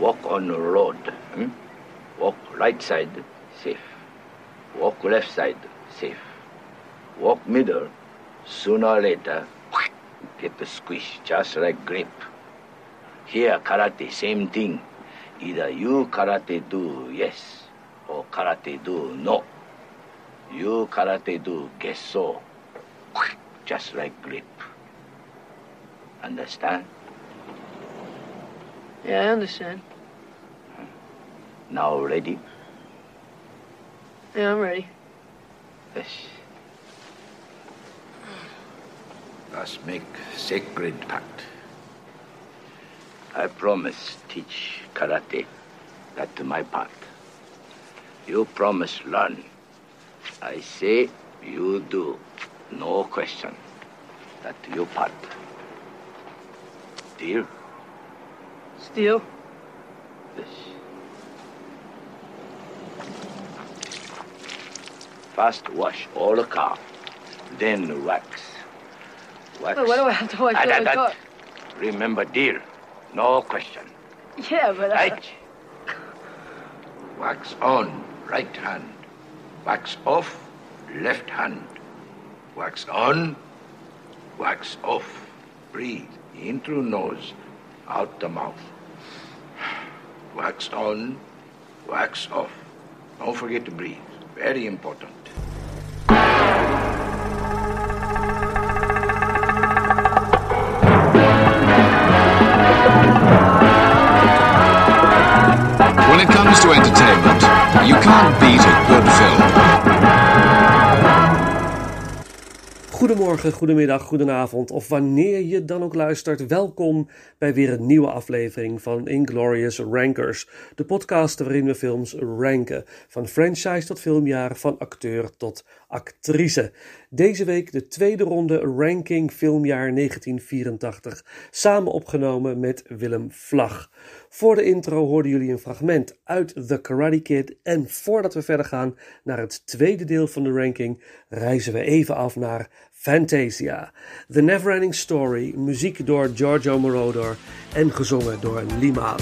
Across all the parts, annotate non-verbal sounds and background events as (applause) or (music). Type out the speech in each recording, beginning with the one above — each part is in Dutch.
Walk on the road. Hmm? Walk right side, safe. Walk left side, safe. Walk middle, sooner or later, get the squish, just like grape. Here, karate, same thing. Either you karate do yes, or karate do no. You karate do gesso, just like grape. Understand? Yeah, I understand. Now ready? Yeah, I'm ready. Yes. Let's make sacred pact. I promise teach karate. That to my part. You promise learn. I say you do. No question. That's your part. Deal? Steel? Yes. First wash all the car, then wax. Wax. Wait, why do I have to wash Ah, all the car? Remember, dear, no question. Yeah, but I... Right. Wax on, right hand. Wax off, left hand. Wax on, wax off. Breathe in through nose, out the mouth. Wax on, wax off. Don't forget to breathe. Very important. When it comes to entertainment, you can't beat a good film. Goedemorgen, goedemiddag, goedenavond of wanneer je dan ook luistert, welkom bij weer een nieuwe aflevering van Inglorious Rankers, de podcast waarin we films ranken, van franchise tot filmjaar, van acteur tot actrice. Deze week de tweede ronde ranking filmjaar 1984, samen opgenomen met Willem Vlag. Voor de intro hoorden jullie een fragment uit The Karate Kid en voordat we verder gaan naar het tweede deel van de ranking, reizen we even af naar Fantasia, The Neverending Story, muziek door Giorgio Moroder en gezongen door Limahl.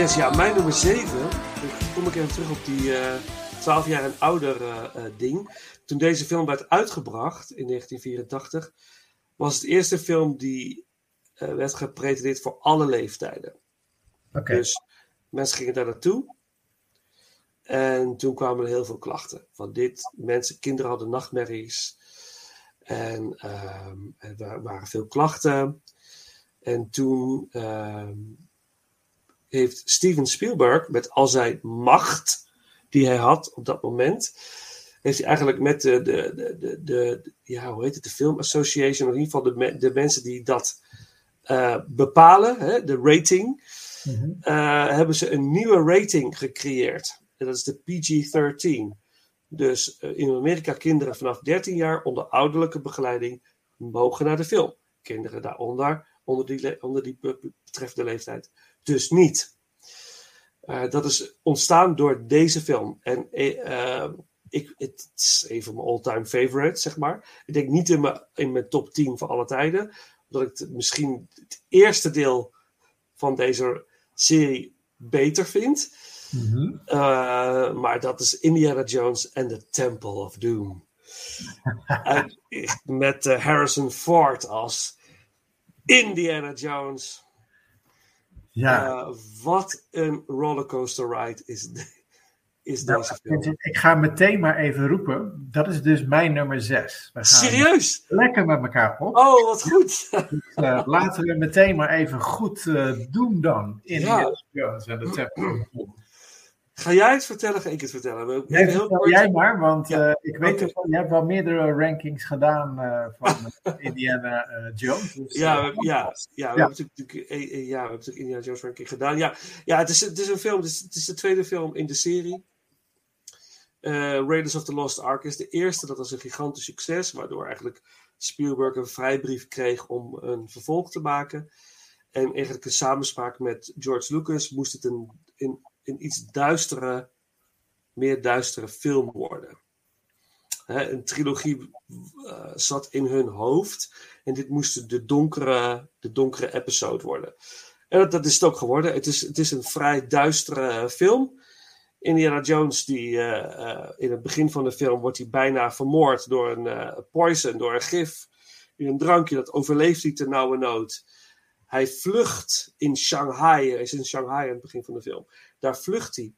Yes, ja, mijn nummer 7. Dan kom ik even terug op die eh 12 jaar en ouder eh, eh, ding. Toen deze film werd uitgebracht in 1984, was het eerste film die werd gepretendeerd voor alle leeftijden. Dus mensen gingen daar naartoe. En toen kwamen er heel veel klachten. Van dit, mensen, kinderen hadden nachtmerries. En ehm, er wa- waren veel klachten. En toen ehm, heeft Steven Spielberg, met al zijn macht die hij had op dat moment, heeft hij eigenlijk met de, de, de, de, de- ja, hoe heet het, de Film Association, of in ieder geval de, de mensen die dat eh, bepalen, hè, de rating, Mhm. eh, hebben ze een nieuwe rating gecreëerd. En dat is de PG-13. Dus eh, in Amerika kinderen vanaf 13 jaar onder ouderlijke begeleiding mogen naar de film. Kinderen daaronder, onder die, onder die be- betreffende leeftijd, dus niet. Eh, dat is ontstaan door deze film. En eh, eh, ik, het is een van mijn all-time favorites, zeg maar. Ik denk niet in mijn, in mijn top 10 van alle tijden. Omdat ik het, misschien het eerste deel van deze serie beter vind. Mhm. Maar dat is Indiana Jones and the Temple of Doom. (laughs) En, met Harrison Ford als Indiana Jones. Ja, Eh, wat een rollercoaster ride is, de- is Nou, deze film. ik ga meteen maar even roepen. Dat is dus mijn nummer 6. We gaan Serieus? lekker met elkaar op. Oh, wat goed. Eh, (laughs) laten we meteen maar even goed eh, doen dan. In Ja. Jones en de. Ga jij het vertellen? Ga ik het vertellen? We- Jij, heel kort. jij maar, want Ja. eh, ik weet wel, jij hebt wel meerdere rankings gedaan van (laughs) Indiana Jones. Dus, Ja, we, ja, ja, we Ja. hebben natuurlijk, eh, eh, ja, we hebben natuurlijk Indiana Jones ranking gedaan. Ja, ja het, is, het is een film, het is, het is de tweede film in de serie. Raiders of the Lost Ark is de eerste, dat was een gigantisch succes, waardoor eigenlijk Spielberg een vrijbrief kreeg om een vervolg te maken. En eigenlijk in samenspraak met George Lucas moest het een, een, iets duistere, meer duistere film worden. Een trilogie eh, zat in hun hoofd. En dit moest de donkere, de donkere episode worden. En dat, is het ook geworden. Het is, het is een vrij duistere film. Indiana Jones, die eh, eh, in het begin van de film wordt hij bijna vermoord door een poison, door een gif. In een drankje, dat overleeft hij ten nauwe nood. Hij vlucht in Shanghai. Hij is in Shanghai aan het begin van de film. Daar vlucht hij.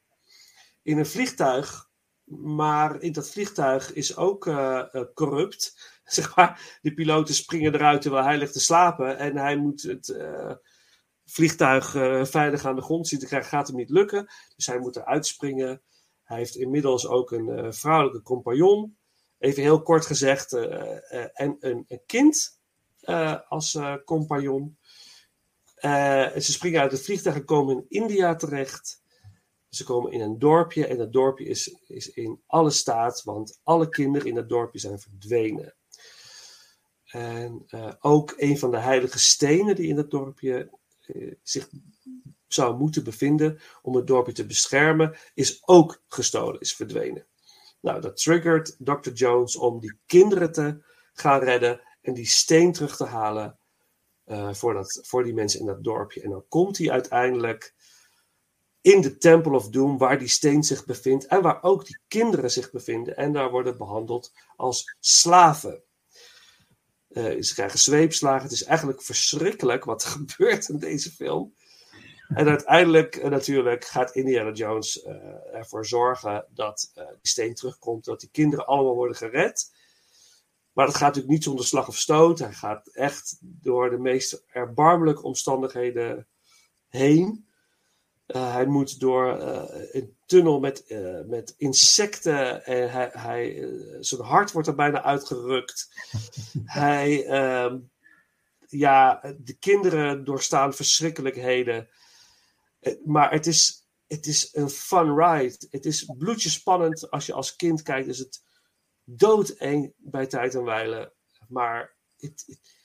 In een vliegtuig. Maar in dat vliegtuig is ook eh, eh, corrupt. (laughs) Zeg maar, de piloten springen eruit terwijl hij ligt te slapen. En hij moet het eh, vliegtuig veilig aan de grond zien te krijgen. Gaat hem niet lukken. Dus hij moet eruit springen. Hij heeft inmiddels ook een vrouwelijke compagnon. Even heel kort gezegd. en een, een kind als compagnon. Ze springen uit het vliegtuig en komen in India terecht. Ze komen in een dorpje en dat dorpje is, is in alle staat, want alle kinderen in dat dorpje zijn verdwenen. En eh, ook een van de heilige stenen die in dat dorpje eh, zich zou moeten bevinden om het dorpje te beschermen, is ook gestolen, is verdwenen. Nou, dat triggert Dr. Jones om die kinderen te gaan redden en die steen terug te halen eh, voor, dat, voor die mensen in dat dorpje. En dan komt hij uiteindelijk in de Temple of Doom, waar die steen zich bevindt en waar ook die kinderen zich bevinden. En daar worden behandeld als slaven. Eh, ze krijgen zweepslagen. Het is eigenlijk verschrikkelijk wat er (laughs) gebeurt in deze film. En uiteindelijk eh, natuurlijk gaat Indiana Jones eh, ervoor zorgen dat die steen terugkomt, dat die kinderen allemaal worden gered. Maar dat gaat natuurlijk niet zonder slag of stoot. Hij gaat echt door de meest erbarmelijke omstandigheden heen. Uh, hij moet door uh, een tunnel met, uh, met insecten. En hij, hij, zijn hart wordt er bijna uitgerukt. (laughs) hij, ehm, ja, de kinderen doorstaan verschrikkelijkheden. Eh, Maar het is, het is een fun ride. Het is bloedjes spannend. Als je als kind kijkt, is het doodeng bij tijd en wijle. Maar het, het,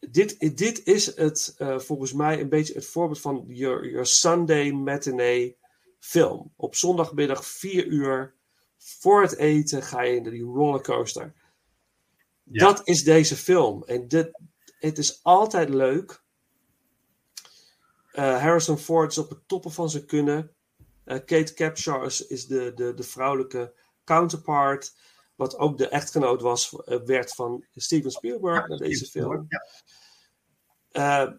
dit, dit is het, uh, volgens mij een beetje het voorbeeld van your, your Sunday matinee film. Op zondagmiddag 4 uur voor het eten ga je in die rollercoaster. Ja. Dat is deze film. En dit, het is altijd leuk. Eh, Harrison Ford is op het toppen van zijn kunnen. Eh, Kate Capshaw is, is de, de, de vrouwelijke counterpart. Wat ook de echtgenoot was, eh, werd van Steven Spielberg naar deze film. Ja. Eh,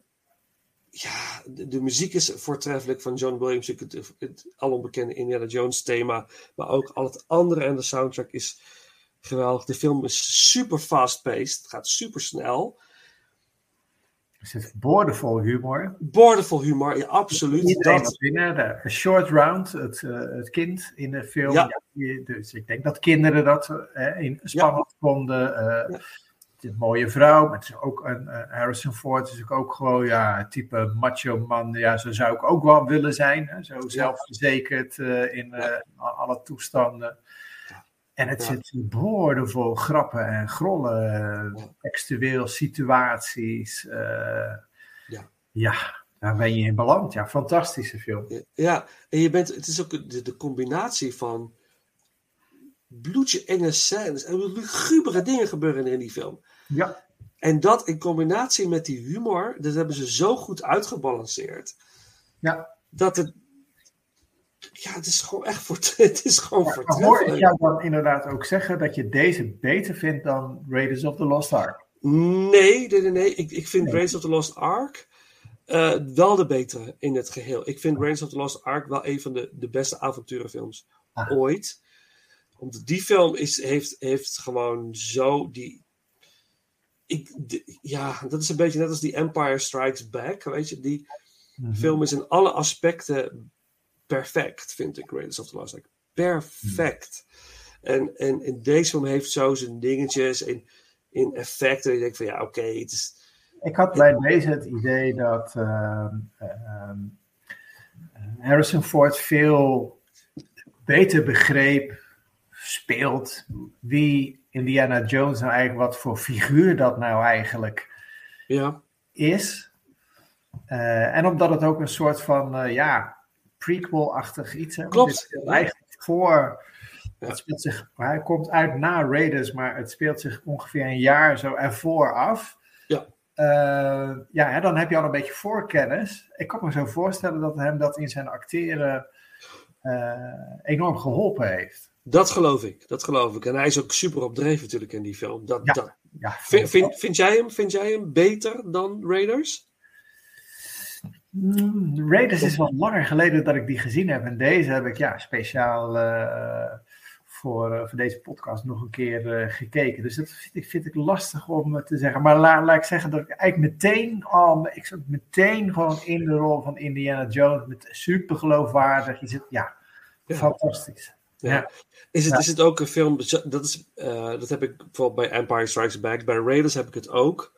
ja, de, de muziek is voortreffelijk van John Williams. Het, het, het alombekende Indiana Jones thema. Maar ook al het andere en de soundtrack is geweldig. De film is super fast-paced. Het gaat super snel. Er zit boordevol humor. Boordevol humor, ja, absoluut. Iedereen Dat. De Short Round, het, eh, het kind in de film. Ja. Dus ik denk dat kinderen dat eh, in spannend vonden. eh, een mooie vrouw, maar het is ook een Harrison Ford is ook gewoon ja, type macho man. Ja, zo zou ik ook wel willen zijn. Hè? Zo zelfverzekerd in alle toestanden. En het Ja. zit boordevol grappen en grollen, Ja. textueel situaties. eh, Ja. ja, daar ben je in beland. Ja, fantastische film. ja, en je bent, het is ook de, de combinatie van bloedje enge scènes en lugubere dingen gebeuren in die film. Ja, En dat in combinatie met die humor, dat hebben ze zo goed uitgebalanceerd. ja. Dat het. Ja, het is gewoon echt voor. (laughs) Het is gewoon Maar hoor ik jou dan inderdaad ook zeggen dat je deze beter vindt dan Raiders of the Lost Ark? Nee, nee, nee, nee. Ik, ik vind Nee. Raiders of the Lost Ark eh, wel de betere in het geheel. Ik vind Raiders of the Lost Ark wel een van de, de beste avonturenfilms Ah. ooit. Omdat die film is, heeft, heeft gewoon zo die. Ik, de- ja, dat is een beetje net als die Empire Strikes Back. Weet je, die Mhm. film is in alle aspecten perfect, vind ik. Raiders of the Lost Ark. Perfect. En, en, en deze film heeft zo zijn dingetjes in, in effecten. Je denkt van ja, oké, het is. Ik had bij deze het idee dat ehm, ehm, Harrison Ford veel beter begreep, speelt wie Indiana Jones nou eigenlijk, wat voor figuur dat nou eigenlijk Ja, is. Eh, en omdat het ook een soort van, eh, ja, prequel-achtig iets is. Klopt, Het speelt ja. eigenlijk voor. Ja. Het speelt zich, hij komt uit na Raiders, maar het speelt zich ongeveer een jaar zo ervoor af. Ja. Eh, ja, hè, dan heb je al een beetje voorkennis. Ik kan me zo voorstellen dat hem dat in zijn acteren eh, enorm geholpen heeft. dat geloof ik. Dat geloof ik. En hij is ook super opdreven natuurlijk in die film. Dat, Ja. dat, Ja, vind, vind, vind, jij hem, vind jij hem beter dan Raiders? Mm, Raiders is wel langer geleden dat ik die gezien heb. En deze heb ik ja, speciaal eh, voor, eh, voor deze podcast nog een keer eh, gekeken. Dus dat vind ik, vind ik lastig om te zeggen. Maar la- laat ik zeggen dat ik eigenlijk meteen al, ik zat meteen gewoon in de rol van Indiana Jones. Met super geloofwaardig. Je zit, ja, Ja. fantastisch. Ja. Ja. Is, het, Ja. is het ook een film, dat, is, dat heb ik bijvoorbeeld bij Empire Strikes Back, bij Raiders heb ik het ook.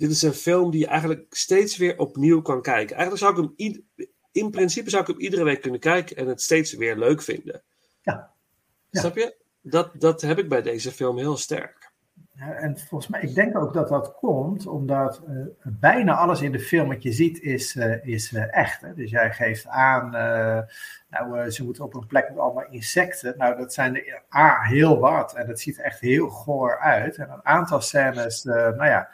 Dit is een film die je eigenlijk steeds weer opnieuw kan kijken. Eigenlijk zou ik hem, in principe zou ik hem iedere week kunnen kijken en het steeds weer leuk vinden. Ja. Ja. Snap je? Dat, dat heb ik bij deze film heel sterk. Ja, en volgens mij, ik denk ook dat dat komt omdat eh, bijna alles in de film wat je ziet is, eh, is eh, echt. Hè? Dus jij geeft aan, nou, ze moeten op een plek met allemaal insecten. Nou, dat zijn er A, heel wat. En dat ziet er echt heel goor uit. En een aantal scènes, nou ja,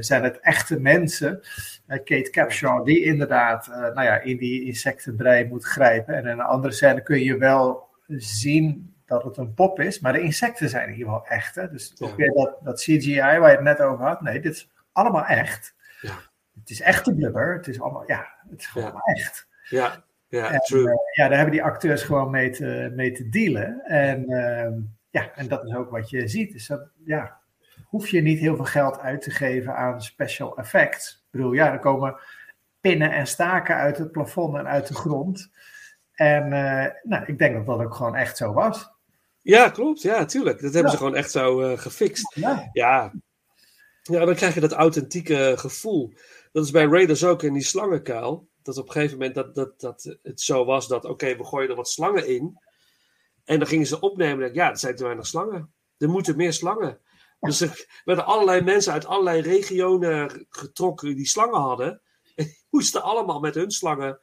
zijn het echte mensen. Eh, Kate Capshaw, die inderdaad eh, nou ja, in die insectenbrei moet grijpen. En in een andere scène kun je wel zien dat het een pop is, maar de insecten zijn hier wel echt. Hè? Dus Ja. ook weer dat, dat CGI waar je het net over had. Nee, dit is allemaal echt. Ja. Het is echte blubber. Het is allemaal, ja, het is gewoon Ja. echt. Ja, ja, En, true. eh, ja, daar hebben die acteurs gewoon mee te, mee te dealen. En ehm, ja, en dat is ook wat je ziet. Dus dat, ja, hoef je niet heel veel geld uit te geven aan special effects. Ik bedoel, ja, er komen pinnen en staken uit het plafond en uit de grond. En eh, nou, ik denk dat dat ook gewoon echt zo was. Ja, klopt. Ja, tuurlijk. Dat hebben Ja. ze gewoon echt zo eh, gefixt. Ja, Ja. ja, dan krijg je dat authentieke gevoel. Dat is bij Raiders ook in die slangenkuil. Dat op een gegeven moment dat, dat, dat het zo was dat, oké, we gooien er wat slangen in. En dan gingen ze opnemen. En ja, er zijn te weinig slangen. Er moeten meer slangen. (laughs) Dus er werden allerlei mensen uit allerlei regionen getrokken die slangen hadden. (laughs) En die moesten allemaal met hun slangen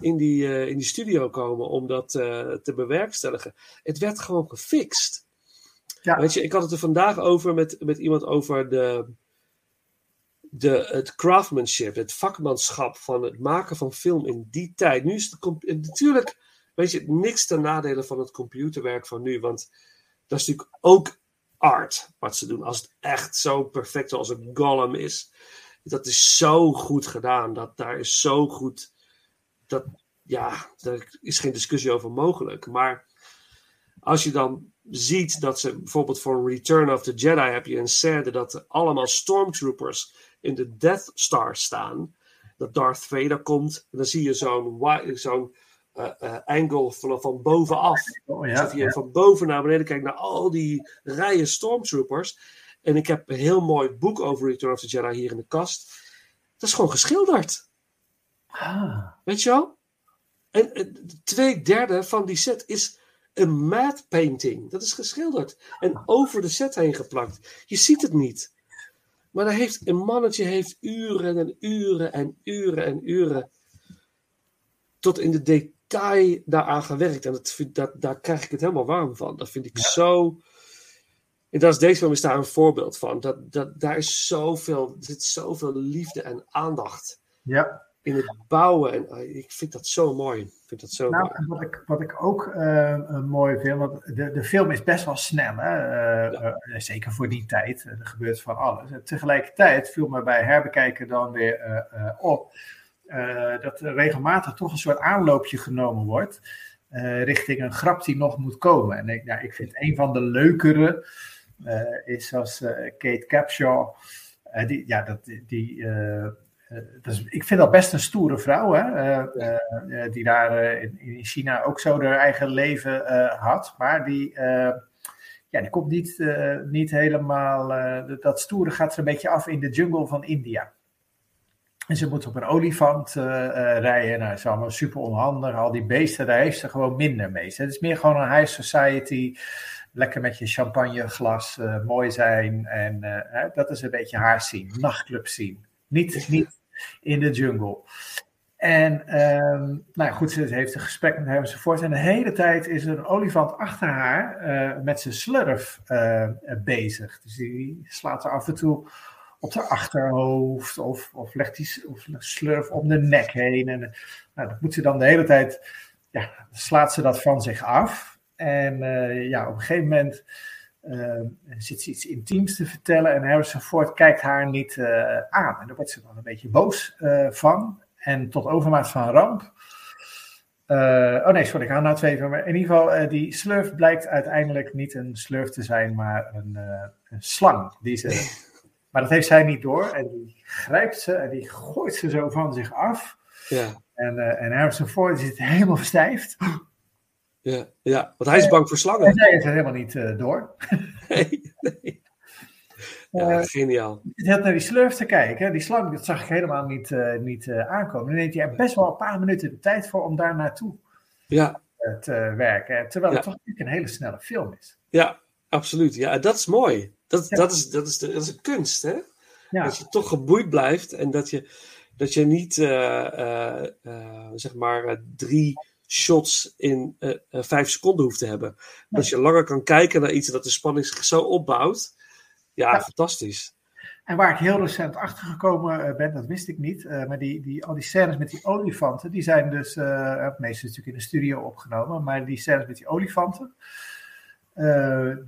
in die, eh, in die studio komen om dat eh, te bewerkstelligen. Het werd gewoon gefixt. Ja. Weet je, ik had het er vandaag over met, met iemand over de, de, het craftsmanship, het vakmanschap van het maken van film in die tijd. Nu is het natuurlijk, weet je, niks ten nadele van het computerwerk van nu, want dat is natuurlijk ook art wat ze doen. Als het echt zo perfect zoals een Gollum is, dat is zo goed gedaan. Dat daar is zo goed, dat ja, daar is geen discussie over mogelijk. Maar als je dan ziet dat ze bijvoorbeeld voor Return of the Jedi heb je een scène dat er allemaal stormtroopers in de Death Star staan. Dat Darth Vader komt. En dan zie je zo'n zo'n angle van, van bovenaf. Oh, ja, je ja. van boven naar beneden kijkt naar al die rijen stormtroopers. En ik heb een heel mooi boek over Return of the Jedi hier in de kast. Dat is gewoon geschilderd. Ah, Weet je wel? En eh, twee derde van die set is een matte painting. Dat is geschilderd. En over de set heen geplakt. Je ziet het niet. Maar daar heeft, een mannetje heeft uren en uren en uren en uren. Tot in de detail daaraan gewerkt. En dat, vind- dat, daar krijg ik het helemaal warm van. Dat vind ik zo. En dat is deze film is daar een voorbeeld van. Dat, dat, daar is zoveel, er zit zoveel liefde en aandacht ja. in het bouwen. En eh, ik vind dat zo mooi. Ik vind dat zo Nou, wat ik, wat ik ook eh, een mooi vind, want de, de film is best wel snel, hè? eh, zeker voor die tijd. Er gebeurt van alles. En tegelijkertijd viel me bij herbekijken dan weer op dat er regelmatig toch een soort aanloopje genomen wordt eh, richting een grap die nog moet komen. En ik, ja, ik vind een van de leukere eh, is als eh, Kate Capshaw. eh, ja, dat, die, eh, eh, ik vind dat best een stoere vrouw, hè? eh, eh, eh, die daar eh, in, in China ook zo haar eigen leven eh, had. Maar die, eh, ja, die komt niet, eh, niet helemaal. eh, dat stoere gaat er een beetje af in de jungle van India. En ze moet op een olifant eh, eh, rijden. Nou, dat is allemaal super onhandig. Al die beesten, daar heeft ze gewoon minder mee. Het is meer gewoon een high society. Lekker met je champagneglas, eh, mooi zijn. En dat is een beetje haar zien. Nachtclub zien. Niet, niet in de jungle. En ehm, nou goed, ze heeft een gesprek met hem enzovoort. En de hele tijd is een olifant achter haar met zijn slurf bezig. Dus die slaat er af en toe op haar achterhoofd of, of legt die of slurf om de nek heen. En nou, dat moet ze dan de hele tijd, ja, slaat ze dat van zich af. En eh, ja, op een gegeven moment eh, zit ze iets intiems te vertellen en Harrison Ford kijkt haar niet eh, aan. En daar wordt ze dan een beetje boos van. En tot overmaat van ramp. oh nee, sorry, ik ga nou twee van. In ieder geval, die slurf blijkt uiteindelijk niet een slurf te zijn, maar een, een slang. Die ze, (laughs) maar dat heeft zij niet door. En die grijpt ze en die gooit ze zo van zich af. Ja, En, eh en Harrison Ford zit helemaal verstijfd. ja, ja. Want hij is bang voor En slangen. zij heeft het helemaal niet eh, door. (laughs) Nee, nee. Ja, Eh, geniaal. Zit naar die slurf te kijken. Die slang, dat zag ik helemaal niet, niet aankomen. Dan neemt hij er best wel een paar minuten de tijd voor om daar naartoe Ja, te werken. Terwijl het Ja. toch natuurlijk een hele snelle film is. ja, absoluut. Ja, en dat is mooi. Dat, Ja. dat, is, dat, is, de, dat is een kunst, hè? Ja, Dat je toch geboeid blijft en dat je, dat je niet, eh, eh, eh, zeg maar, drie shots in vijf seconden hoeft te hebben. Dat je langer kan kijken naar iets en dat de spanning zich zo opbouwt. Ja, fantastisch. En waar ik heel recent achter gekomen ben, dat wist ik niet. maar die, die, al die scènes met die olifanten, die zijn dus, eh het meeste natuurlijk in de studio opgenomen. Maar die scènes met die olifanten,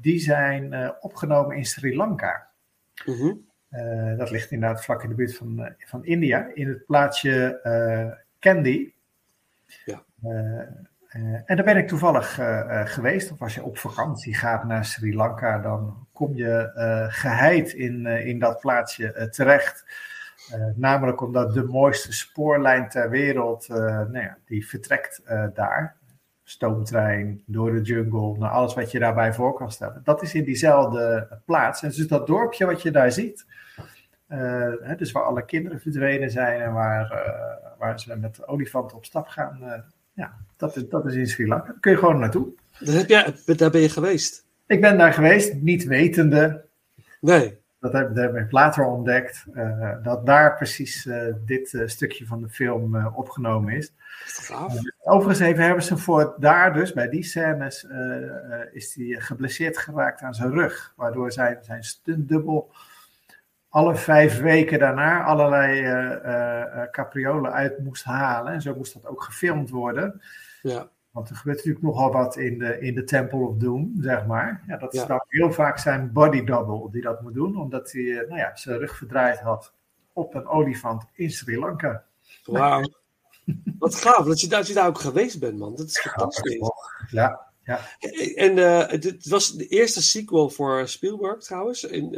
die zijn eh, opgenomen in Sri Lanka. Mhm. Eh, dat ligt inderdaad vlak in de buurt van, eh, van India, in het plaatsje eh Kandy. Ja. Eh, eh, en daar ben ik toevallig eh, eh, geweest. Of als je op vakantie gaat naar Sri Lanka, dan kom je eh, geheid in, eh, in dat plaatsje eh, terecht. Eh, namelijk omdat de mooiste spoorlijn ter wereld, eh, nou ja, die vertrekt eh, daar. Stoomtrein, door de jungle, naar alles wat je daarbij voor kan stellen. Dat is in diezelfde plaats. En dus dat dorpje wat je daar ziet, eh, hè, dus waar alle kinderen verdwenen zijn en waar, eh, waar ze met de olifanten op stap gaan, eh, ja, dat is, dat is in Sri Lanka. Daar kun je gewoon naartoe. Dat heb jij, daar ben je geweest. Ik ben daar geweest, niet wetende, Nee. Dat heb, dat heb ik later ontdekt, eh, dat daar precies eh, dit eh, stukje van de film opgenomen is. Overigens heeft Harrison Ford daar dus, bij die scènes, is hij geblesseerd geraakt aan zijn rug. Waardoor zijn, zijn stuntdubbel alle vijf weken daarna allerlei capriolen uit moest halen. En zo moest dat ook gefilmd worden. Ja. Want er gebeurt natuurlijk nogal wat in de, in de Temple of Doom, zeg maar. Ja, dat is Ja. dan heel vaak zijn body double die dat moet doen, omdat hij eh, nou ja, zijn rug verdraaid had op een olifant in Sri Lanka. Wauw. Wat gaaf dat je, dat je daar ook geweest bent, man. Dat is fantastisch. Ja, ja. En eh, het, was de eerste sequel voor Spielberg trouwens. In,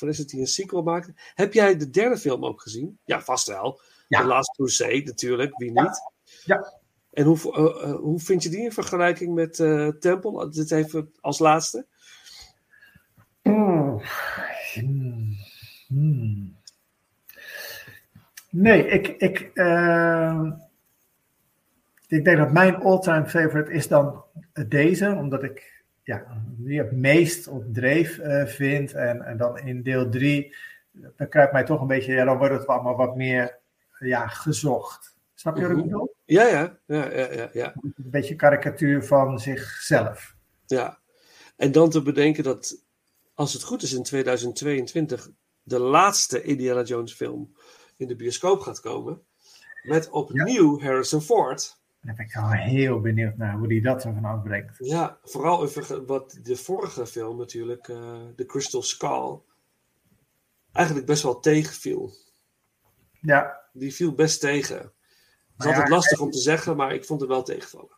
is het hij een sequel maakte. Heb jij de derde film ook gezien? Ja, vast wel. Ja. The Last Crusade natuurlijk, wie niet? Ja. En hoe, eh, eh, hoe vind je die in vergelijking met eh Temple? Dit even als laatste. Hmm. Hmm. Hmm. Nee, ik, ik, eh, ik denk dat mijn all-time favorite is dan deze, omdat ik ja, die het meest op dreef vind. En, en dan in deel 3, dan krijgt mij toch een beetje, ja, dan wordt het allemaal wat meer ja, gezocht. Snap je wat ik Mhm. bedoel? Ja, ja, ja, ja, ja. Een beetje karikatuur van zichzelf. ja. En dan te bedenken dat, als het goed is in 2022, de laatste Indiana Jones film in de bioscoop gaat komen. Met opnieuw Harrison Ford. Daar ben ik wel heel benieuwd naar hoe die dat ervan afbrengt. Ja, vooral verge- wat de vorige film natuurlijk, eh The Crystal Skull, eigenlijk best wel tegenviel. Ja, Die viel best tegen. Het is altijd lastig om te zeggen, maar ik vond het wel tegenvallen.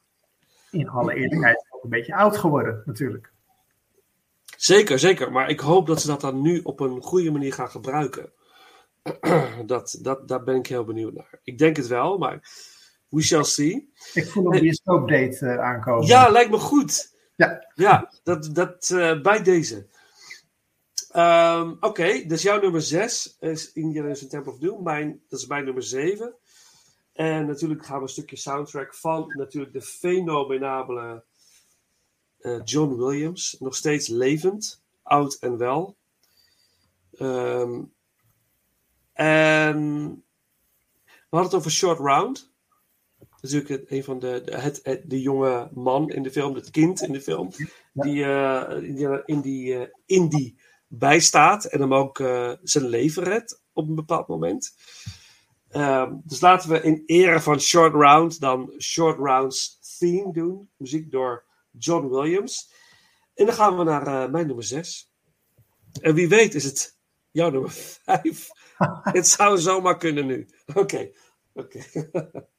in alle eerlijkheid ook een beetje oud geworden, natuurlijk. Zeker, zeker. Maar ik hoop dat ze dat dan nu op een goede manier gaan gebruiken. (clears throat) dat, dat, daar ben ik heel benieuwd naar. Ik denk het wel, maar we shall see. Ik voel een bioscoopdate eh, aankomen. Ja, lijkt me goed. Ja. Ja, dat, dat eh, bij deze. Ehm, Oké, dus jouw nummer 6 is Indiana Jones and Temple of Doom. Mijn, dat is mijn nummer 7. En natuurlijk gaan we een stukje soundtrack van natuurlijk de fenomenabele eh, John Williams. Nog steeds levend, oud en wel. Ehm, en we hadden het over Short Round. Natuurlijk het- een van de, de, het, het- de jonge man in de film, het kind in de film, die, die in, die, eh, in die bijstaat en hem ook zijn leven redt op een bepaald moment. Ehm, dus laten we in ere van Short Round dan Short Round's theme doen. Muziek door John Williams. En dan gaan we naar eh, mijn nummer 6. En wie weet is het jouw nummer (laughs) 5. (laughs) het zou zomaar kunnen nu. Oké, oké. (laughs)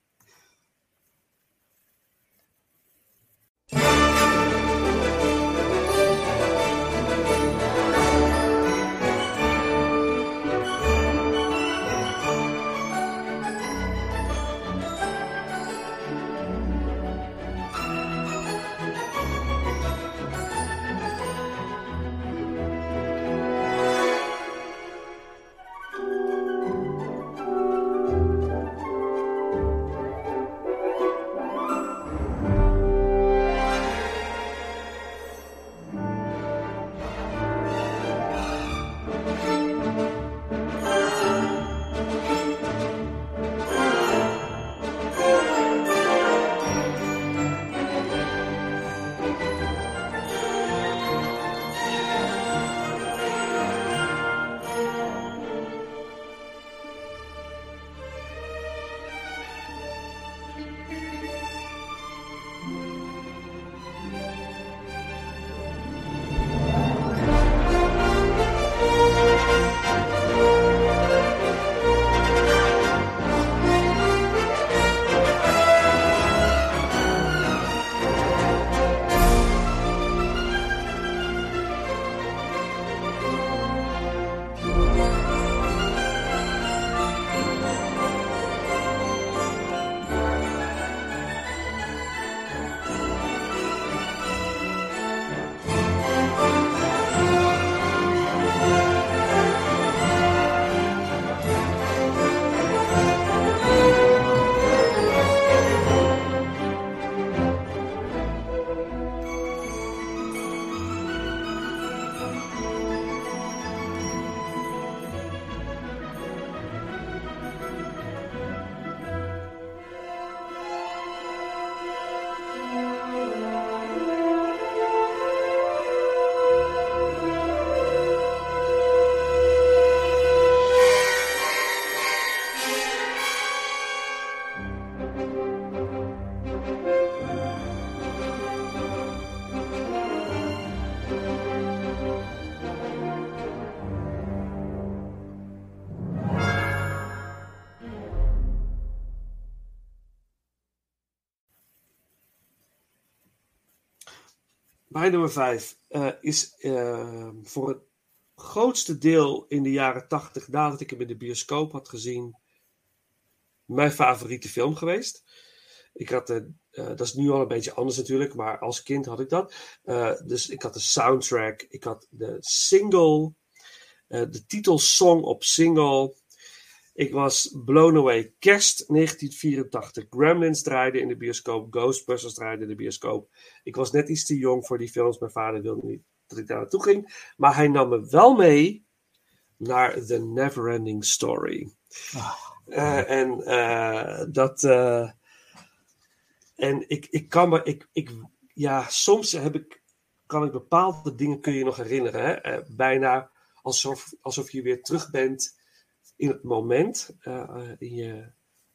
Mijn nummer vijf eh, is eh, voor het grootste deel in de jaren tachtig, nadat ik hem in de bioscoop had gezien, mijn favoriete film geweest. Ik had, de, eh, dat is nu al een beetje anders natuurlijk, maar als kind had ik dat. Eh, dus ik had de soundtrack, ik had de single, eh, de titelsong op single. Ik was blown away. Kerst 1984. Gremlins draaide in de bioscoop. Ghostbusters draaide in de bioscoop. Ik was net iets te jong voor die films. Mijn vader wilde niet dat ik daar naartoe ging. Maar hij nam me wel mee naar The Neverending Story. Eh, en eh, dat. eh, en ik, ik kan me. Ik, ik, ja, soms heb ik, kan ik bepaalde dingen kun je nog herinneren. Hè? Bijna alsof, alsof je weer terug bent in het moment. eh, in je,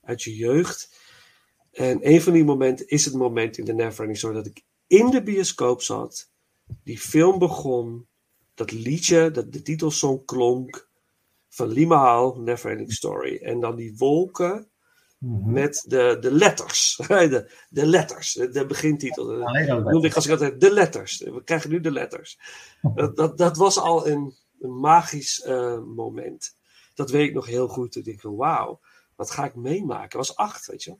uit je jeugd. En een van die momenten is het moment in de Neverending Story dat ik in de bioscoop zat. Die film begon. Dat liedje, dat de titelsong klonk. Van Limahal, Neverending Story. En dan die wolken Mhm. met de, de letters. (laughs) De, de letters, de, de begintitel. Al noemde ik als ik altijd de letters. We krijgen nu de letters. (laughs) Dat, dat, dat was al een, een magisch eh, moment. Dat weet ik nog heel goed. Ik denk wauw, wat ga ik meemaken? Ik was acht, weet je.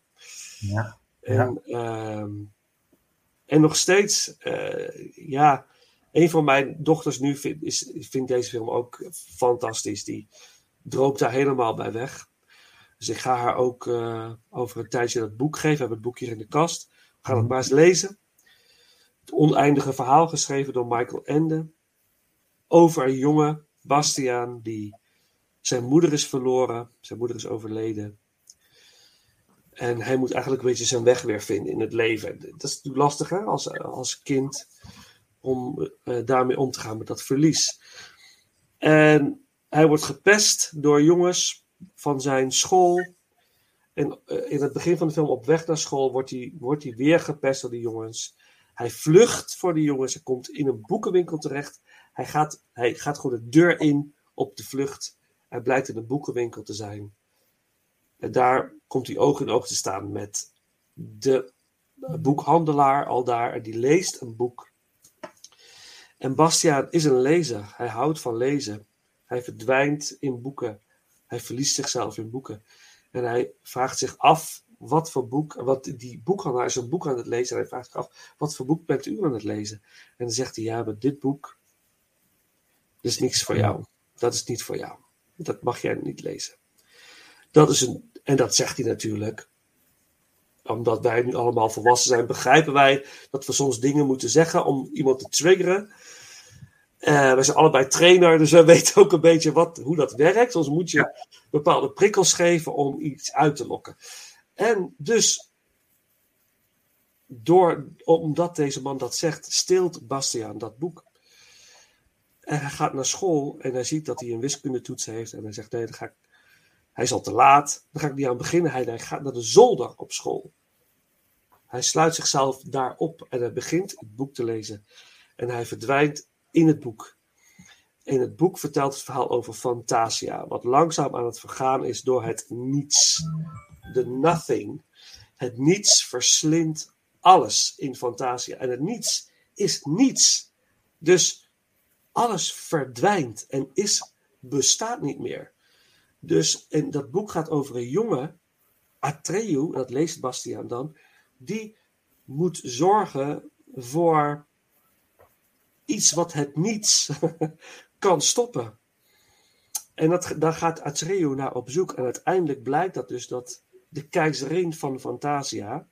Ja. En, ehm, en nog steeds, eh, ja, een van mijn dochters nu vindt, is, vindt deze film ook fantastisch. Die droopt daar helemaal bij weg. Dus ik ga haar ook eh, over een tijdje dat boek geven. We hebben het boek hier in de kast. We gaan het maar eens lezen. Het oneindige verhaal geschreven door Michael Ende. Over een jongen, Bastiaan, die zijn moeder is verloren. Zijn moeder is overleden. En hij moet eigenlijk een beetje zijn weg weer vinden in het leven. Dat is natuurlijk lastig hè, als, als kind om eh, daarmee om te gaan met dat verlies. En hij wordt gepest door jongens van zijn school. En eh, in het begin van de film op weg naar school wordt hij, wordt hij weer gepest door die jongens. Hij vlucht voor die jongens. Hij komt in een boekenwinkel terecht. Hij gaat, hij gaat gewoon de deur in op de vlucht. Hij blijkt in een boekenwinkel te zijn. En daar komt hij oog in oog te staan met de boekhandelaar al daar. En die leest een boek. En Bastiaan is een lezer. Hij houdt van lezen. Hij verdwijnt in boeken. Hij verliest zichzelf in boeken. En hij vraagt zich af wat voor boek. Want die boekhandelaar is een boek aan het lezen. En hij vraagt zich af: wat voor boek bent u aan het lezen? En dan zegt hij: ja, maar dit boek. is niks voor jou. Dat is niet voor jou. Dat mag jij niet lezen. Dat is een, en dat zegt hij natuurlijk. Omdat wij nu allemaal volwassen zijn, begrijpen wij dat we soms dingen moeten zeggen om iemand te triggeren. Eh wij zijn allebei trainer, dus wij (laughs) weten ook een beetje wat, hoe dat werkt. Soms moet je bepaalde prikkels geven om iets uit te lokken. En dus, door, omdat deze man dat zegt, stilt Bastiaan dat boek. En hij gaat naar school en hij ziet dat hij een wiskundetoets heeft. En hij zegt, nee, dan ga ik, hij is al te laat. Dan ga ik niet aan beginnen. Hij, gaat naar de zolder op school. Hij sluit zichzelf daar op en hij begint het boek te lezen. En hij verdwijnt in het boek. In het boek vertelt het verhaal over Fantasia, wat langzaam aan het vergaan is door het niets. De nothing. Het niets verslindt alles in Fantasia. En het niets is niets. Dus alles verdwijnt en is, bestaat niet meer. Dus en dat boek gaat over een jongen, Atreu, dat leest Bastiaan dan, die moet zorgen voor iets wat het niets (laughs) kan stoppen. En dat, daar gaat Atreu naar op zoek. En uiteindelijk blijkt dat dus dat de keizerin van Fantasia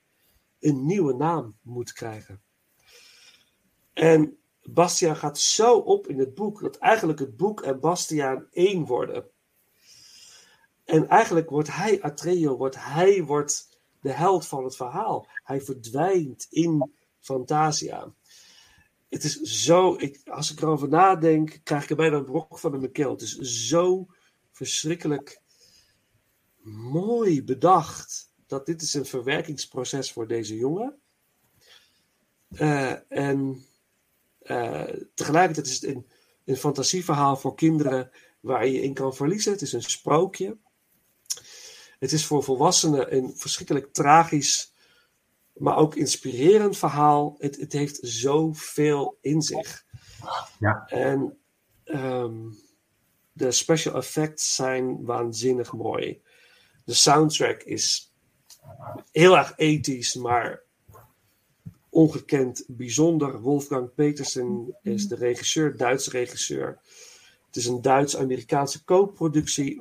een nieuwe naam moet krijgen. En Bastiaan gaat zo op in het boek dat eigenlijk het boek en Bastiaan één worden. En eigenlijk wordt hij, Atreo, wordt, hij wordt de held van het verhaal. Hij verdwijnt in Fantasia. Het is zo, ik, als ik erover nadenk, krijg ik er bijna een brok van in mijn keel. Het is zo verschrikkelijk mooi bedacht dat dit is een verwerkingsproces voor deze jongen. Uh, en uh, tegelijkertijd is het een, een fantasieverhaal voor kinderen waar je in kan verliezen. Het is een sprookje. Het is voor volwassenen een verschrikkelijk tragisch maar ook inspirerend verhaal. Het, het heeft zoveel in zich. Ja. En ehm, de special effects zijn waanzinnig mooi. De soundtrack is heel erg ethisch, maar ongekend bijzonder. Wolfgang Petersen is de regisseur, Duitse regisseur. Het is een Duits-Amerikaanse co-productie.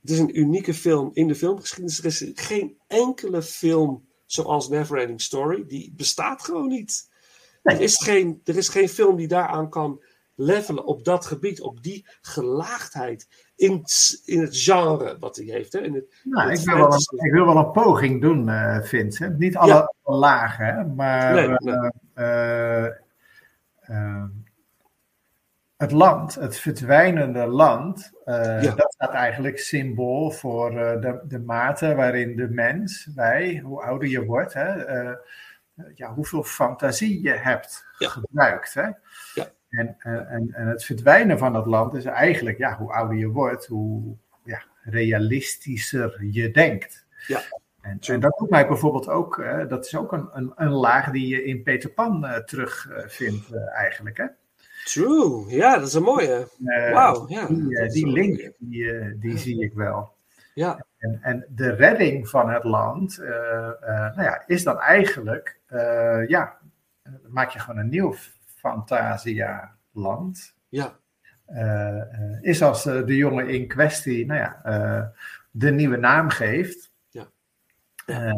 Het is een unieke film in de filmgeschiedenis. Er is geen enkele film zoals Neverending Story. Die bestaat gewoon niet. Er, is geen, er is geen film die daaraan kan levelen op dat gebied. Op die gelaagdheid in, het- in het genre wat hij heeft. Hè? In het, Nou, het ik wil, wel een, ik wil wel een poging doen, Vincent. Niet alle Ja. lagen, hè, maar Nee, eh, nee. eh, het land, het verdwijnende land, Ja. dat staat eigenlijk symbool voor de, de mate waarin de mens, wij, hoe ouder je wordt, hè, ja, hoeveel fantasie je hebt Ja. gebruikt. Hè? Ja. En, en, en het verdwijnen van het land is eigenlijk, ja, hoe ouder je wordt, hoe ja, realistischer je denkt. Ja. En, en dat doet mij bijvoorbeeld ook, eh, dat is ook een, een, een laag die je in Peter Pan eh, terugvindt eh, eigenlijk. Hè? True, ja, dat is een mooie. Wauw, ja. Die, dat link, die, die zie ik wel. Ja, En, en de redding van het land, nou ja, is dan eigenlijk, ja, maak je gewoon een nieuw Fantasia-land. ja, Eh, eh, is als eh, de jongen in kwestie, nou ja, de nieuwe naam geeft. Ja.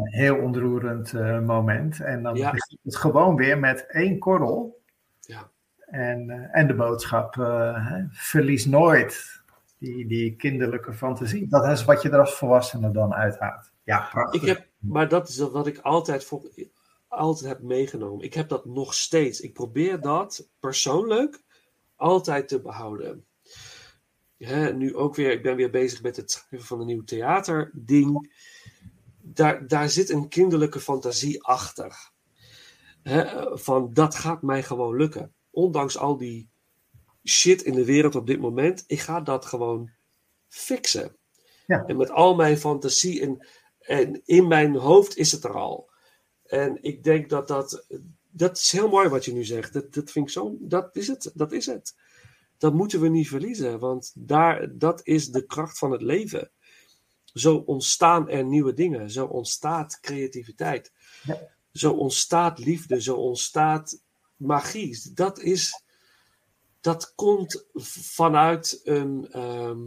Heel ontroerend moment. En dan Ja. begint het gewoon weer met één korrel. ja. En, en de boodschap, hè, verlies nooit die, die kinderlijke fantasie. Dat is wat je er als volwassene dan uithaalt. Ja, prachtig. Ik heb, maar dat is wat ik altijd, voor, altijd heb meegenomen. Ik heb dat nog steeds. Ik probeer dat persoonlijk altijd te behouden. Nu ook weer, ik ben weer bezig met het schrijven van een nieuw theaterding. Daar, daar zit een kinderlijke fantasie achter. Van dat gaat mij gewoon lukken. Ondanks al die shit in de wereld op dit moment. Ik ga dat gewoon fixen. Ja. En met al mijn fantasie en, en in mijn hoofd is het er al. En ik denk dat dat. Dat is heel mooi wat je nu zegt. Dat, dat vind ik zo. Dat is het. Dat is het. Dat moeten we niet verliezen. Want daar, dat is de kracht van het leven. Zo ontstaan er nieuwe dingen. Zo ontstaat creativiteit. Ja. Zo ontstaat liefde. Zo ontstaat magie. Dat is. Dat komt vanuit een. ehm,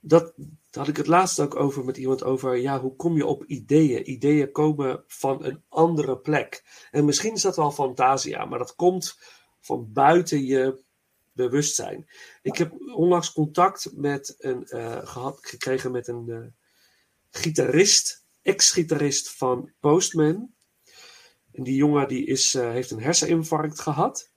dat, daar had ik het laatst ook over met iemand over. Ja, hoe kom je op ideeën? Ideeën komen van een andere plek. En misschien is dat wel fantasia, maar dat komt van buiten je bewustzijn. Ik heb onlangs contact met een, eh, gehad, gekregen met een eh, gitarist, ex-gitarist van Postman. En die jongen die is, eh, heeft een herseninfarct gehad.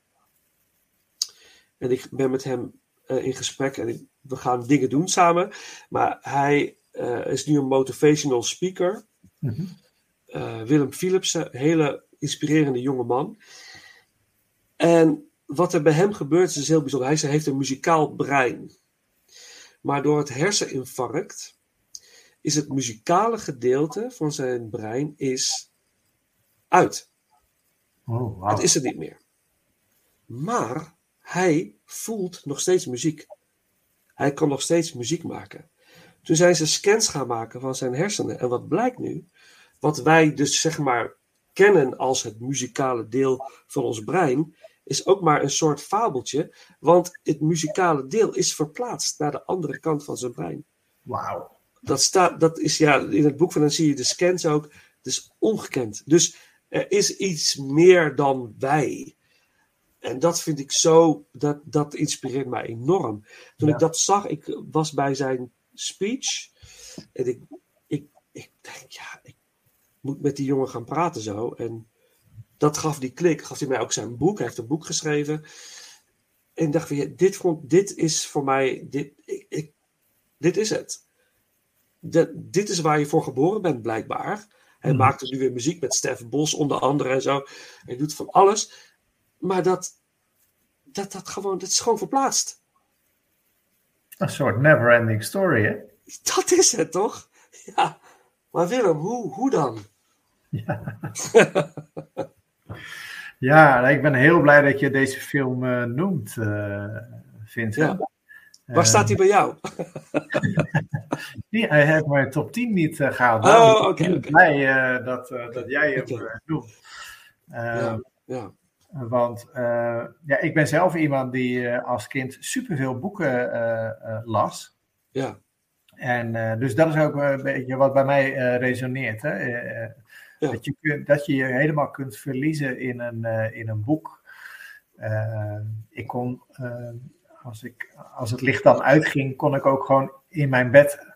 En ik ben met hem in gesprek en ik- we gaan dingen doen samen. Maar hij eh, is nu een motivational speaker. Mhm. Eh, Willem Philipsen, hele inspirerende jonge man. En wat er bij hem gebeurt is dus heel bijzonder. Hij heeft een muzikaal brein. Maar door het herseninfarct is het muzikale gedeelte van zijn brein is uit. Oh, wauw. Het is er niet meer. Maar hij voelt nog steeds muziek. Hij kan nog steeds muziek maken. Toen zijn ze scans gaan maken van zijn hersenen. En wat blijkt nu? Wat wij dus zeg maar kennen als het muzikale deel van ons brein, is ook maar een soort fabeltje. Want het muzikale deel is verplaatst naar de andere kant van zijn brein. Wauw. Dat, staat, dat is ja, in het boek van dan zie je de scans ook. Het is ongekend. Dus er is iets meer dan wij. En dat vind ik zo, dat, dat inspireert mij enorm. Toen Ja. ik dat zag, ik was bij zijn speech. En ik, ik, ik denk, ja, ik moet met die jongen gaan praten zo. En dat gaf die klik, gaf hij mij ook zijn boek. Hij heeft een boek geschreven. En ik dacht ja, dit, vond, dit is voor mij, dit, ik, ik, dit is het. De- dit is waar je voor geboren bent, blijkbaar. Hij Mhm. maakt nu weer muziek met Stef Bos onder andere en zo. Hij doet van alles. Maar dat, dat, dat, gewoon, dat is gewoon verplaatst. Een soort never-ending story, hè? Dat is het toch? Ja, Maar Willem, hoe, hoe dan? Ja, (laughs) nou, ik ben heel blij dat je deze film eh, noemt, eh Vincent. Ja. Waar staat hij bij jou? (laughs) Die, hij heeft mijn top 10 niet eh, gehaald. Oh, Daarom ben ik oké, heel oké. blij eh, dat, eh, dat jij hem Oké. eh, noemt. Eh, Ja, ja. Want eh, ja, ik ben zelf iemand die eh, als kind superveel boeken eh, las. ja. En dus dat is ook een beetje wat bij mij resoneert. Hè? Ja. dat, je kunt, dat je je helemaal kunt verliezen in een, in een boek. Ik kon, als, ik, als het licht dan uitging, kon ik ook gewoon in mijn bed,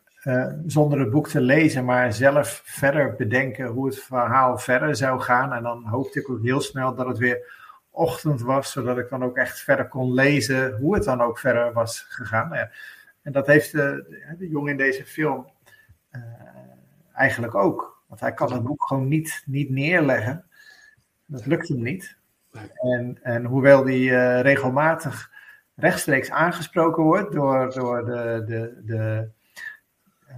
zonder het boek te lezen, maar zelf verder bedenken hoe het verhaal verder zou gaan. En dan hoopte ik ook heel snel dat het weer ochtend was, zodat ik dan ook echt verder kon lezen hoe het dan ook verder was gegaan. En dat heeft de, de jongen in deze film eh, eigenlijk ook. Want hij kan het boek gewoon niet, niet neerleggen. Dat lukt hem niet. En, en hoewel hij eh, regelmatig rechtstreeks aangesproken wordt door, door, de, de, de, eh,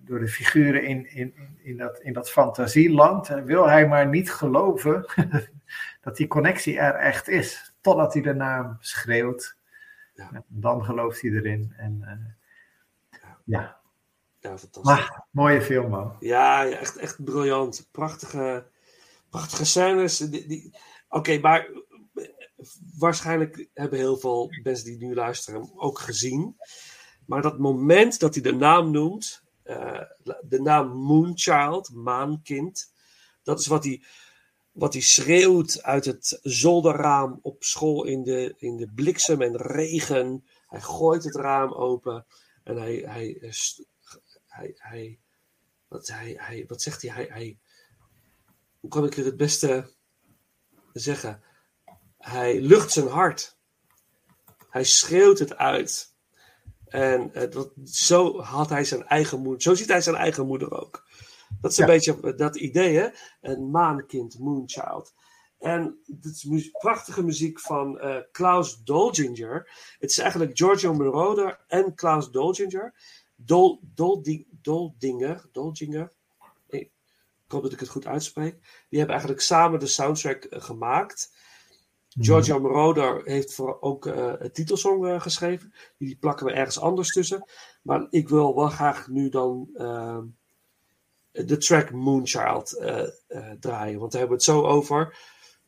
door de figuren in, in, in, dat, in dat fantasieland, eh, wil hij maar niet geloven dat die connectie er echt is. Totdat hij de naam schreeuwt. Ja. En dan gelooft hij erin. En, eh, ja, Ja, fantastisch. maar mooie film man. Ja, echt, echt briljant. Prachtige, prachtige scènes. Die, die... Oké, maar waarschijnlijk hebben heel veel mensen die nu luisteren hem ook gezien. Maar dat moment dat hij de naam noemt, eh, de naam Moonchild, maankind, dat is wat hij, wat hij schreeuwt uit het zolderraam op school in de, in de bliksem en regen. Hij gooit het raam open en hij, hij, eh, hij, hij, wat, hij, hij, wat zegt hij? hij? Hoe kan ik het het beste zeggen? Hij lucht zijn hart. Hij schreeuwt het uit. En eh, dat, zo had hij zijn eigen moeder. Zo ziet hij zijn eigen moeder ook. Dat is een Ja. beetje dat idee, hè? Een maankind, Moonchild. En dit is prachtige muziek van eh, Klaus Dolginger. Het is eigenlijk Giorgio Moroder en Klaus Dolginger. Dol, Doldi- Doldinger, Dolginger. Ik hoop dat ik het goed uitspreek. Die hebben eigenlijk samen de soundtrack eh, gemaakt. Giorgio Moroder heeft voor ook eh een titelsong eh, geschreven. Die plakken we ergens anders tussen. Maar ik wil wel graag nu dan eh, de track Moonchild eh, eh, draaien. Want daar hebben we het zo over.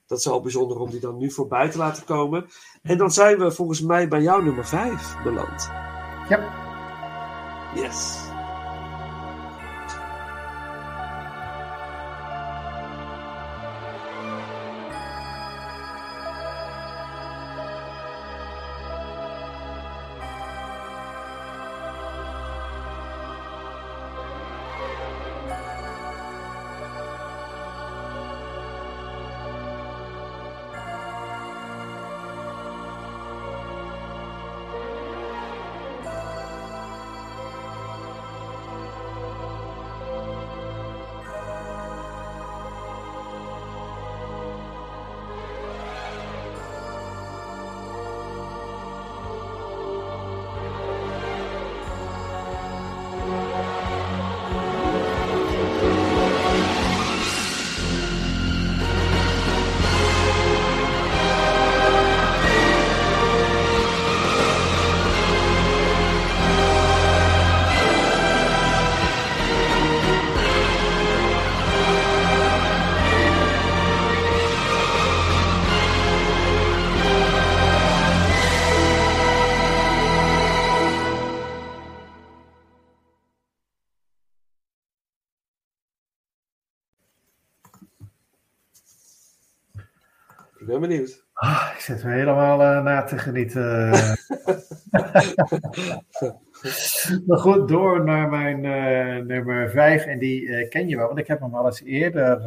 Dat is al bijzonder om die dan nu voorbij te laten komen. En dan zijn we volgens mij bij jou nummer 5 beland. Ja, Yes. Ik ben benieuwd. Ah, ik zit er helemaal eh na te genieten. (laughs) maar goed, door naar mijn eh, nummer 5. En die eh, ken je wel, want ik heb hem al eens eerder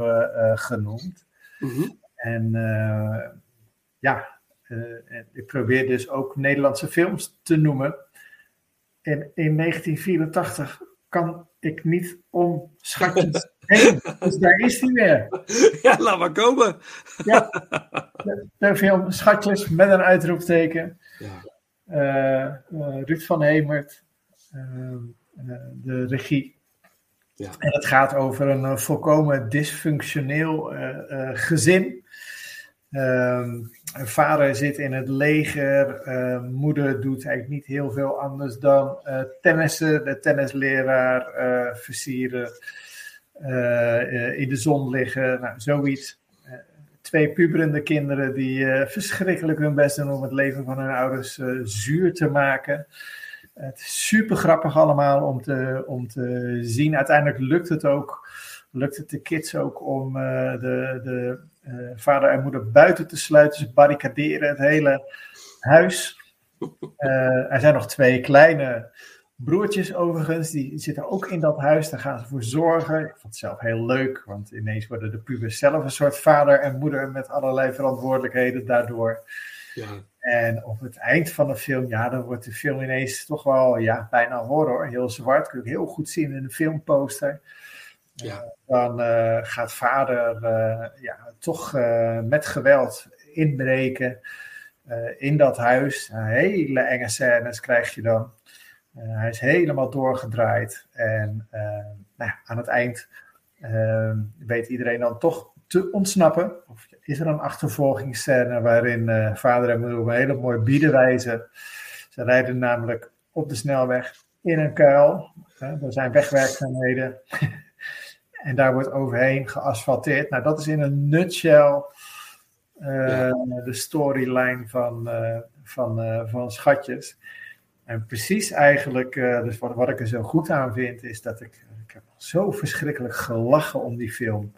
genoemd. Mhm. En ja, ik probeer dus ook Nederlandse films te noemen. En in 1984 kan ik niet om schatjes (laughs) heen. Dus daar is hij weer. (laughs) Ja, laat maar komen. Ja, de, film Schatjes met een uitroepteken. Ja. Eh, eh, Ruud van Hemert, eh, de regie. Ja. En het gaat over een volkomen dysfunctioneel gezin. Ehm, vader zit in het leger. eh, moeder doet eigenlijk niet heel veel anders dan tennissen. De tennisleraar versieren. Eh, eh, in de zon liggen. Nou, zoiets. Eh, twee puberende kinderen die verschrikkelijk hun best doen om het leven van hun ouders zuur te maken. Het is super grappig allemaal om te, om te zien. Uiteindelijk lukt het ook. Lukt het de kids ook om de, de vader en moeder buiten te sluiten. Ze barricaderen het hele huis. Er zijn nog twee kleine broertjes overigens. Die zitten ook in dat huis. Daar gaan ze voor zorgen. Ik vond het zelf heel leuk. Want ineens worden de pubers zelf een soort vader en moeder met allerlei verantwoordelijkheden daardoor. Ja. En op het eind van de film, ja, dan wordt de film ineens toch wel, ja, bijna horror. Heel zwart, kun je heel goed zien in de filmposter. Ja. Dan eh, gaat vader eh, ja, toch eh, met geweld inbreken eh, in dat huis. hele enge scènes krijg je dan. Hij is helemaal doorgedraaid. En eh, nou ja, aan het eind eh, weet iedereen dan toch te ontsnappen. Of is er een achtervolgingsscène waarin eh, vader en moeder op een hele mooie biedenwijze. Ze rijden namelijk op de snelweg in een kuil. Er zijn wegwerkzaamheden. (laughs) en daar wordt overheen geasfalteerd. Nou, dat is in een nutshell eh, de storyline van, van, van Schatjes. En precies eigenlijk, eh, dus wat, wat ik er zo goed aan vind, is dat ik, ik heb zo verschrikkelijk gelachen om die film.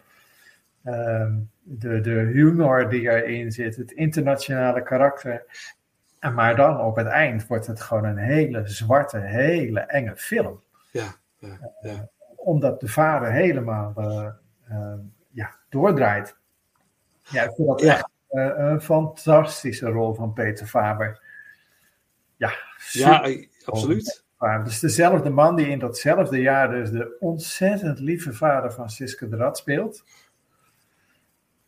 Ehm, de, de humor die erin zit, het internationale karakter. En maar dan op het eind wordt het gewoon een hele zwarte, hele enge film. Ja, ja, ja. Omdat de vader helemaal eh, eh, ja, doordraait. Ja, ik vind dat Ja. echt eh, een fantastische rol van Peter Faber. Ja, ja absoluut. Faber. Dus dezelfde man die in datzelfde jaar dus de ontzettend lieve vader van Siske de Rad speelt.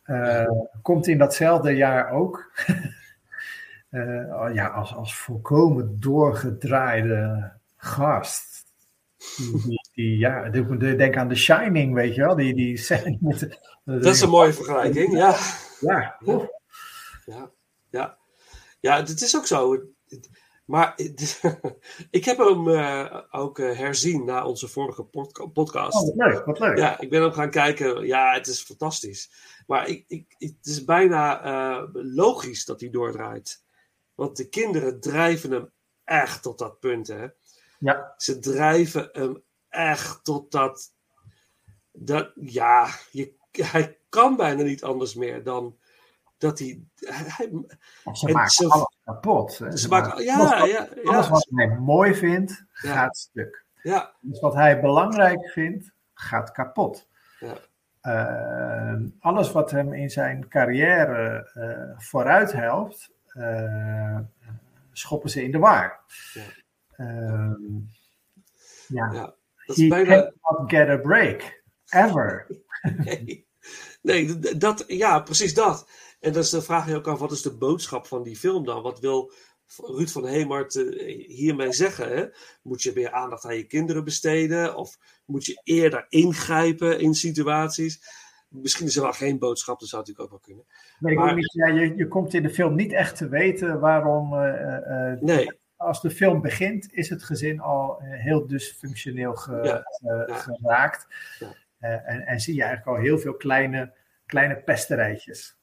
eh, komt in datzelfde jaar ook (laughs) eh, ja, als, als volkomen doorgedraaide gast. Die, die, die, ja, de- de- denk aan The Shining, weet je wel. Die, die (laughs) scène met Dat is een mooie vergelijking, ja. Ja, Ja. Ja, ja. ja het is ook zo. Maar (laughs) ik heb hem eh, ook eh, herzien na onze vorige podca- podcast. Oh, wat leuk, wat leuk. Ja, ik ben hem gaan kijken. Ja, het is fantastisch. Maar ik, ik, het is bijna eh, logisch dat hij doordraait. Want de kinderen drijven hem echt tot dat punt. Hè? Ja. Ze drijven hem echt tot dat. dat ja, je, hij kan bijna niet anders meer dan dat hij. hij Ze alles kapot. hè. ze maken, alles, ja, ja, alles ja, wat hij mooi vindt, Ja. gaat stuk. ja, Dus wat hij belangrijk vindt, gaat kapot. Ja. Eh, alles wat hem in zijn carrière eh, vooruit helpt, eh, schoppen ze in de war. Ja. Ehm, ja. ja. Dat He bijna. cannot get a break. Ever. (laughs) Nee, nee dat, ja, precies dat. En dan is de vraag je ook af, wat is de boodschap van die film dan? Wat wil Ruud van Hemert eh, hiermee zeggen? Hè? Moet je meer aandacht aan je kinderen besteden? Of moet je eerder ingrijpen in situaties? Misschien is er wel geen boodschap, dat zou natuurlijk ook wel kunnen. Nee, Maar- niet, ja, je, je komt in de film niet echt te weten waarom. eh, eh, Nee, als de film begint, is het gezin al heel dysfunctioneel ge- Ja, ge- ja. geraakt. Ja. En, en zie je eigenlijk al heel veel kleine, kleine pesterijtjes.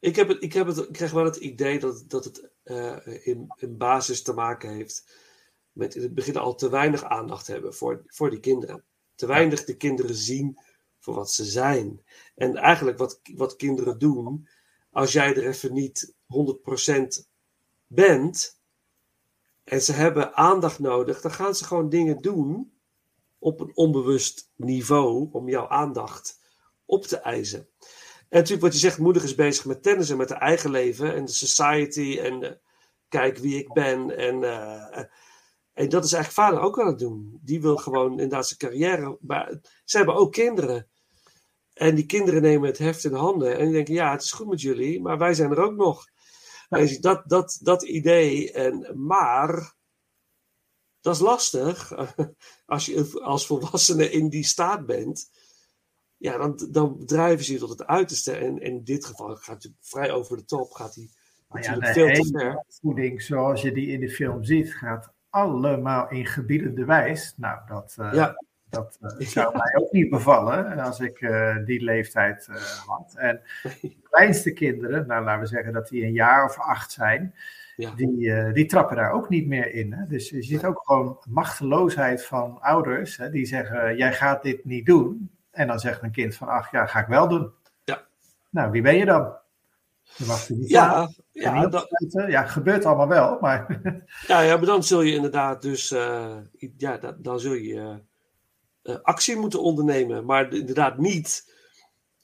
ik, heb het, ik, heb het, ik krijg wel het idee dat, dat het eh, in, in basis te maken heeft met in het begin al te weinig aandacht hebben voor, voor die kinderen. Te weinig de kinderen zien voor wat ze zijn. En eigenlijk wat, wat kinderen doen, als jij er even niet 100% bent en ze hebben aandacht nodig, dan gaan ze gewoon dingen doen op een onbewust niveau om jouw aandacht op te eisen. En natuurlijk wat je zegt, moeder is bezig met tennis en met haar eigen leven en de society en eh, kijk wie ik ben. En, eh, en dat is eigenlijk vader ook aan het doen. Die wil gewoon inderdaad zijn carrière. Maar ze hebben ook kinderen. En die kinderen nemen het heft in handen en die denken, ja, het is goed met jullie, maar wij zijn er ook nog. En dat, dat, dat idee, en, maar dat is lastig. (laughs) Als je als volwassene in die staat bent, ja, dan, dan drijven ze je tot het uiterste. En, en in dit geval gaat natuurlijk vrij over de top. Gaat hij ja, de veel te ver. opvoeding zoals je die in de film ziet, gaat allemaal in gebiedende wijs. Nou, dat, eh, Ja. dat eh, (laughs) zou mij ook niet bevallen als ik eh, die leeftijd eh, had. En de kleinste kinderen, nou laten we zeggen dat die een jaar of acht zijn, Ja. die, eh, die trappen daar ook niet meer in. Hè? Dus je ziet ook gewoon machteloosheid van ouders hè, die zeggen: Jij gaat dit niet doen. En dan zegt een kind van acht jaar: Ga ik wel doen. Ja. Nou, wie ben je dan? Je mag niet Ja, ja, niet dat, opsluiten. ja, gebeurt allemaal wel, maar (laughs) ja, ja, maar dan zul je inderdaad dus, eh, ja, da- dan zul je eh, eh, actie moeten ondernemen. Maar inderdaad niet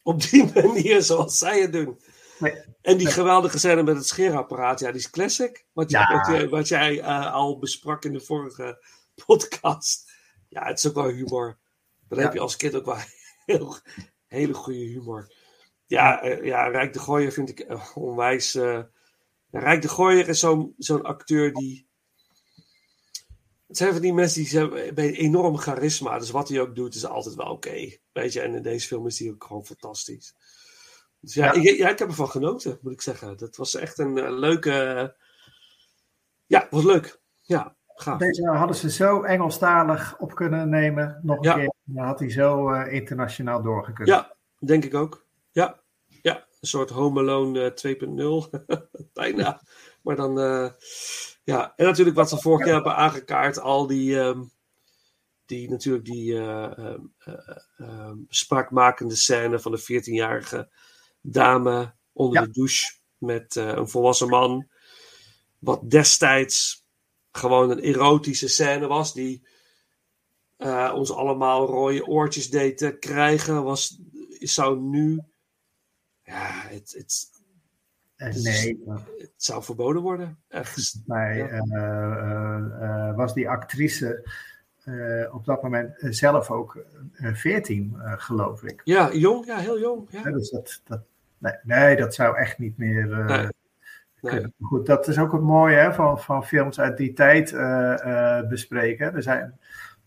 op die (laughs) manier zoals zij het doen. Nee. En die geweldige scène met het scheerapparaat, ja, die is classic. Wat, wat, wat jij al besprak in de vorige (laughs) podcast. Ja, het is ook wel humor. Dan Ja. heb je als kind ook wel heel, hele goede humor. Ja, eh, ja Rijk de Gooier vind ik eh, onwijs... eh, Rijk de Gooier is zo'n zo'n acteur die... Het zijn van die mensen die hebben een enorm charisma. Dus wat hij ook doet is altijd wel oké. Weet je, en in deze film is hij ook gewoon fantastisch. Dus ja, Ja. Ik, ja, ik heb ervan genoten, moet ik zeggen. Dat was echt een eh, leuke... ja, was leuk. Ja, gaaf. deze hadden ze zo Engelstalig op kunnen nemen. Nog een Ja. keer. Dan had hij zo eh, internationaal doorgekund. Ja, denk ik ook. Ja, ja. een soort Home Alone eh, 2.0. (laughs) Bijna. Maar dan, eh, ja. En natuurlijk wat we vorige keer hebben aangekaart, al die, ehm, die natuurlijk die eh, ehm, eh, ehm, spraakmakende scène van de 14-jarige dame onder Ja. de douche met eh, een volwassen man. Wat destijds gewoon een erotische scène was, die eh, ons allemaal rode oortjes deed te krijgen, was, zou nu. Ja, het, het, Eh, nee, het zou verboden worden. Echt. Ja. eh, eh, eh, was die actrice eh, op dat moment eh, zelf ook eh, 14, eh, geloof ik. Ja, jong, ja, heel jong. Ja. Dus dat, dat, nee, nee, dat zou echt niet meer. eh, Nee, nee. Goed, dat is ook het mooie hè, van, van films uit die tijd eh, eh, bespreken. Er zijn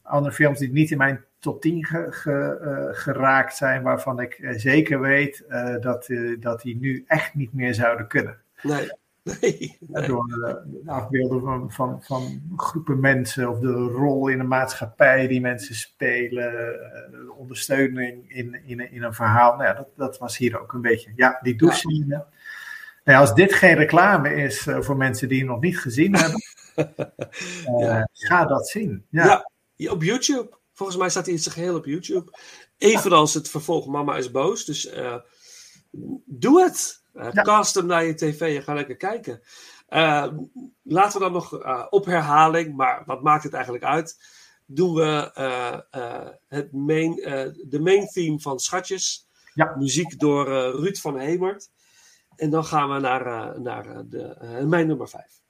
andere films die niet in mijn top 10 ge- ge- eh, geraakt zijn, waarvan ik zeker weet dat, dat die nu echt niet meer zouden kunnen. Nee, nee. Door het afbeelden van, van, van groepen mensen of de rol in de maatschappij die mensen spelen, de ondersteuning in, in, in een verhaal. Nou ja, dat, dat was hier ook een beetje. Ja, die douchescène. Nou als dit geen reclame is eh, voor mensen die hem nog niet gezien (laughs) hebben, eh, Ja. ga dat zien. Ja, op YouTube. Volgens mij staat hij in zijn geheel op YouTube. Evenals het vervolg Mama is boos. Dus eh, doe het. Cast hem naar je tv en ga lekker kijken. Laten we dan nog op herhaling, maar wat maakt het eigenlijk uit? Doen we het main, eh, de main theme van Schatjes. Ja. Muziek door Ruud van Hemert. En dan gaan we naar, eh, naar eh, de, eh, mijn nummer 5.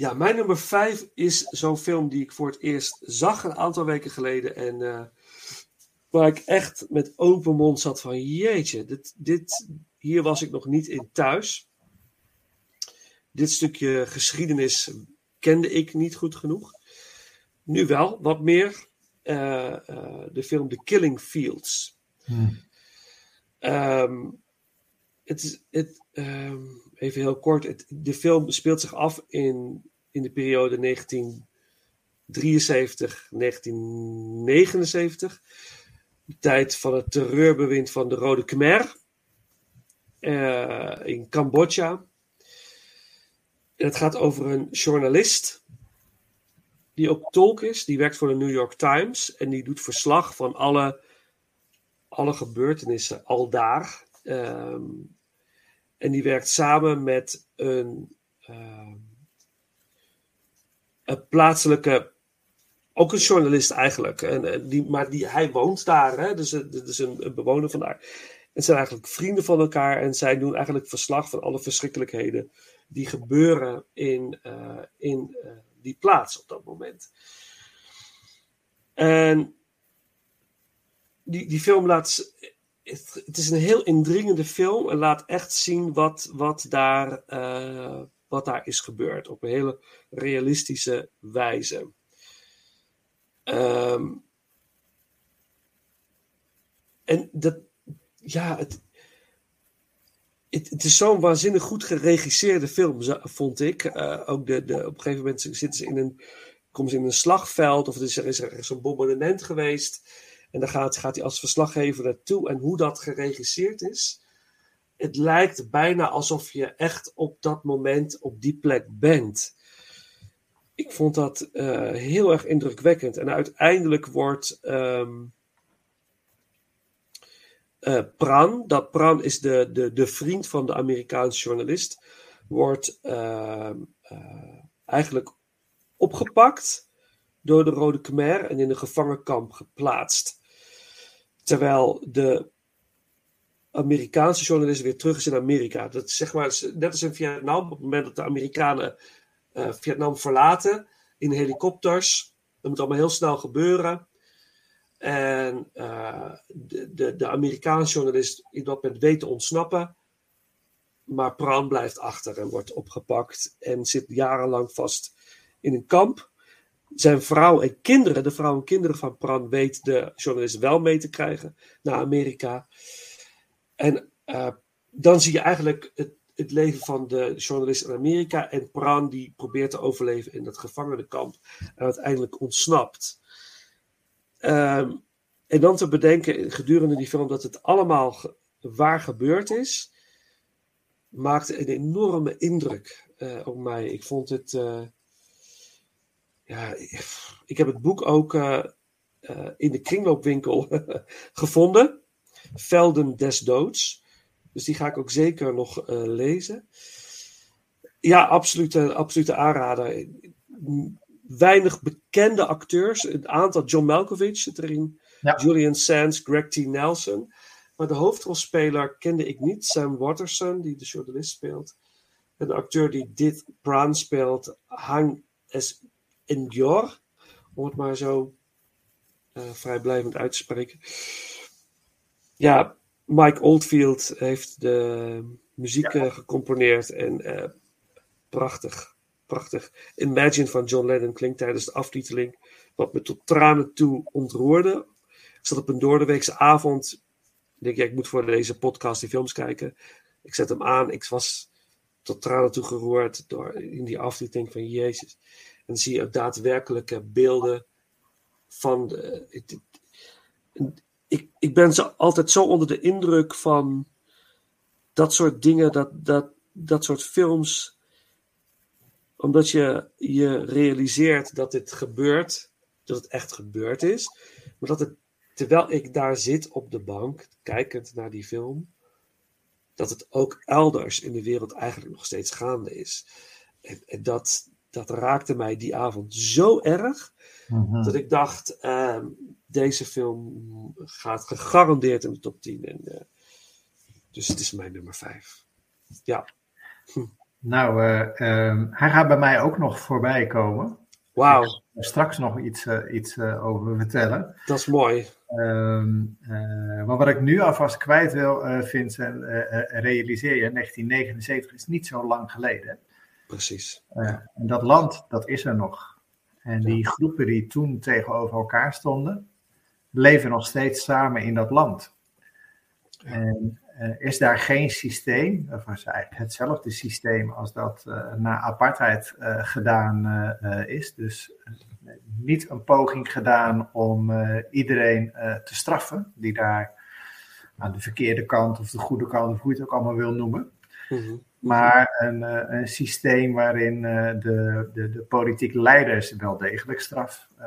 Ja, mijn nummer vijf is zo'n film die ik voor het eerst zag een aantal weken geleden. En eh, waar ik echt met open mond zat van jeetje, dit, dit, hier was ik nog niet in thuis. Dit stukje geschiedenis kende ik niet goed genoeg. Nu wel, wat meer. Eh, eh, de film The Killing Fields. Ehm, het is, het, ehm, even heel kort. Het, de film speelt zich af in, in de periode 1973, 1979. De tijd van het terreurbewind van de Rode Khmer. eh, in Cambodja. Het gaat over een journalist. Die ook tolk is. Die werkt voor de New York Times. En die doet verslag van alle, alle gebeurtenissen al daar. Ehm, en die werkt samen met een, ehm, plaatselijke, ook een journalist eigenlijk. En, eh, die, maar die, hij woont daar, hè? dus het is een, een bewoner van daar. En zijn eigenlijk vrienden van elkaar en zij doen eigenlijk verslag van alle verschrikkelijkheden die gebeuren in, eh, in eh, die plaats op dat moment. En die, die film laat het, is een heel indringende film en laat echt zien wat, wat, daar, eh, wat daar is gebeurd. Op een hele realistische wijze. Ehm, en dat, ja, het, het, het is zo'n waanzinnig goed geregisseerde film, vond ik. Eh, ook de, de, op een gegeven moment zitten ze in een, komen ze in een slagveld of is er, is er zo'n bombardement geweest. En dan gaat, gaat hij als verslaggever naartoe. En hoe dat geregisseerd is, het lijkt bijna alsof je echt op dat moment op die plek bent. Ik vond dat eh, heel erg indrukwekkend. En uiteindelijk wordt ehm, eh, Pran, dat Pran is de, de, de vriend van de Amerikaanse journalist, wordt ehm, eh, eigenlijk opgepakt door de Rode Khmer en in een gevangenkamp geplaatst. Terwijl de Amerikaanse journalist weer terug is in Amerika. Dat zeg maar net als in Vietnam, op het moment dat de Amerikanen eh, Vietnam verlaten in helikopters. Dat moet allemaal heel snel gebeuren. En eh, de, de, de Amerikaanse journalist in dat moment weet te ontsnappen. Maar Pran blijft achter en wordt opgepakt en zit jarenlang vast in een kamp. Zijn vrouw en kinderen, de vrouw en kinderen van Pran, weet de journalist wel mee te krijgen naar Amerika. En eh, dan zie je eigenlijk het, het leven van de journalist in Amerika. En Pran die probeert te overleven in dat gevangenenkamp. En uiteindelijk ontsnapt. Ehm, en dan te bedenken gedurende die film dat het allemaal waar gebeurd is. Maakte een enorme indruk eh, op mij. Ik vond het. eh, ja, ik heb het boek ook in de kringloopwinkel (laughs) gevonden. Velden des Doods. Dus die ga ik ook zeker nog eh, lezen. Ja, absolute, absolute aanrader. Weinig bekende acteurs. Een aantal. John Malkovich zit erin. Ja. Julian Sands, Greg T. Nelson. Maar de hoofdrolspeler kende ik niet. Sam Watterson, die de journalist speelt. En de acteur die dit Pran speelt, Hang S. Ndior. Om het maar zo eh, vrijblijvend uit te spreken. Ja, Mike Oldfield heeft de muziek eh, gecomponeerd. En eh, prachtig, prachtig. Imagine van John Lennon klinkt tijdens de aftiteling. Wat me tot tranen toe ontroerde. Ik zat op een doordeweekse avond. Ik denk, ja, ik moet voor deze podcast die films kijken. Ik zet hem aan. Ik was tot tranen toe geroerd door in die aftiteling van Jezus. En dan zie je ook daadwerkelijke beelden van de, het- het- ik, ik ben zo, altijd zo onder de indruk van dat soort dingen, dat, dat, dat soort films. Omdat je je realiseert dat dit gebeurt, dat het echt gebeurd is. Maar dat het, terwijl ik daar zit op de bank, kijkend naar die film, dat het ook elders in de wereld eigenlijk nog steeds gaande is. En, en dat, dat raakte mij die avond zo erg, dat ik dacht, ehm, deze film gaat gegarandeerd in de top 10. En, eh, dus het is mijn nummer 5. Ja. Nou, eh, ehm, hij gaat bij mij ook nog voorbij komen. Wauw, Ik ga straks nog iets, eh, iets over vertellen. dat is mooi. Ehm, eh, maar wat ik nu alvast kwijt wil, Vincent, realiseer je, 1979 is niet zo lang geleden. Precies. En dat land, dat is er nog. En die groepen die toen tegenover elkaar stonden, leven nog steeds samen in dat land. En eh, is daar geen systeem, of is eigenlijk hetzelfde systeem als dat eh, na apartheid eh, gedaan is. Dus niet een poging gedaan om iedereen te straffen die daar aan de verkeerde kant of de goede kant, of hoe je het ook allemaal wil noemen. Mhm. Maar een, eh, een systeem waarin eh, de, de, de politieke leiders wel degelijk straf eh,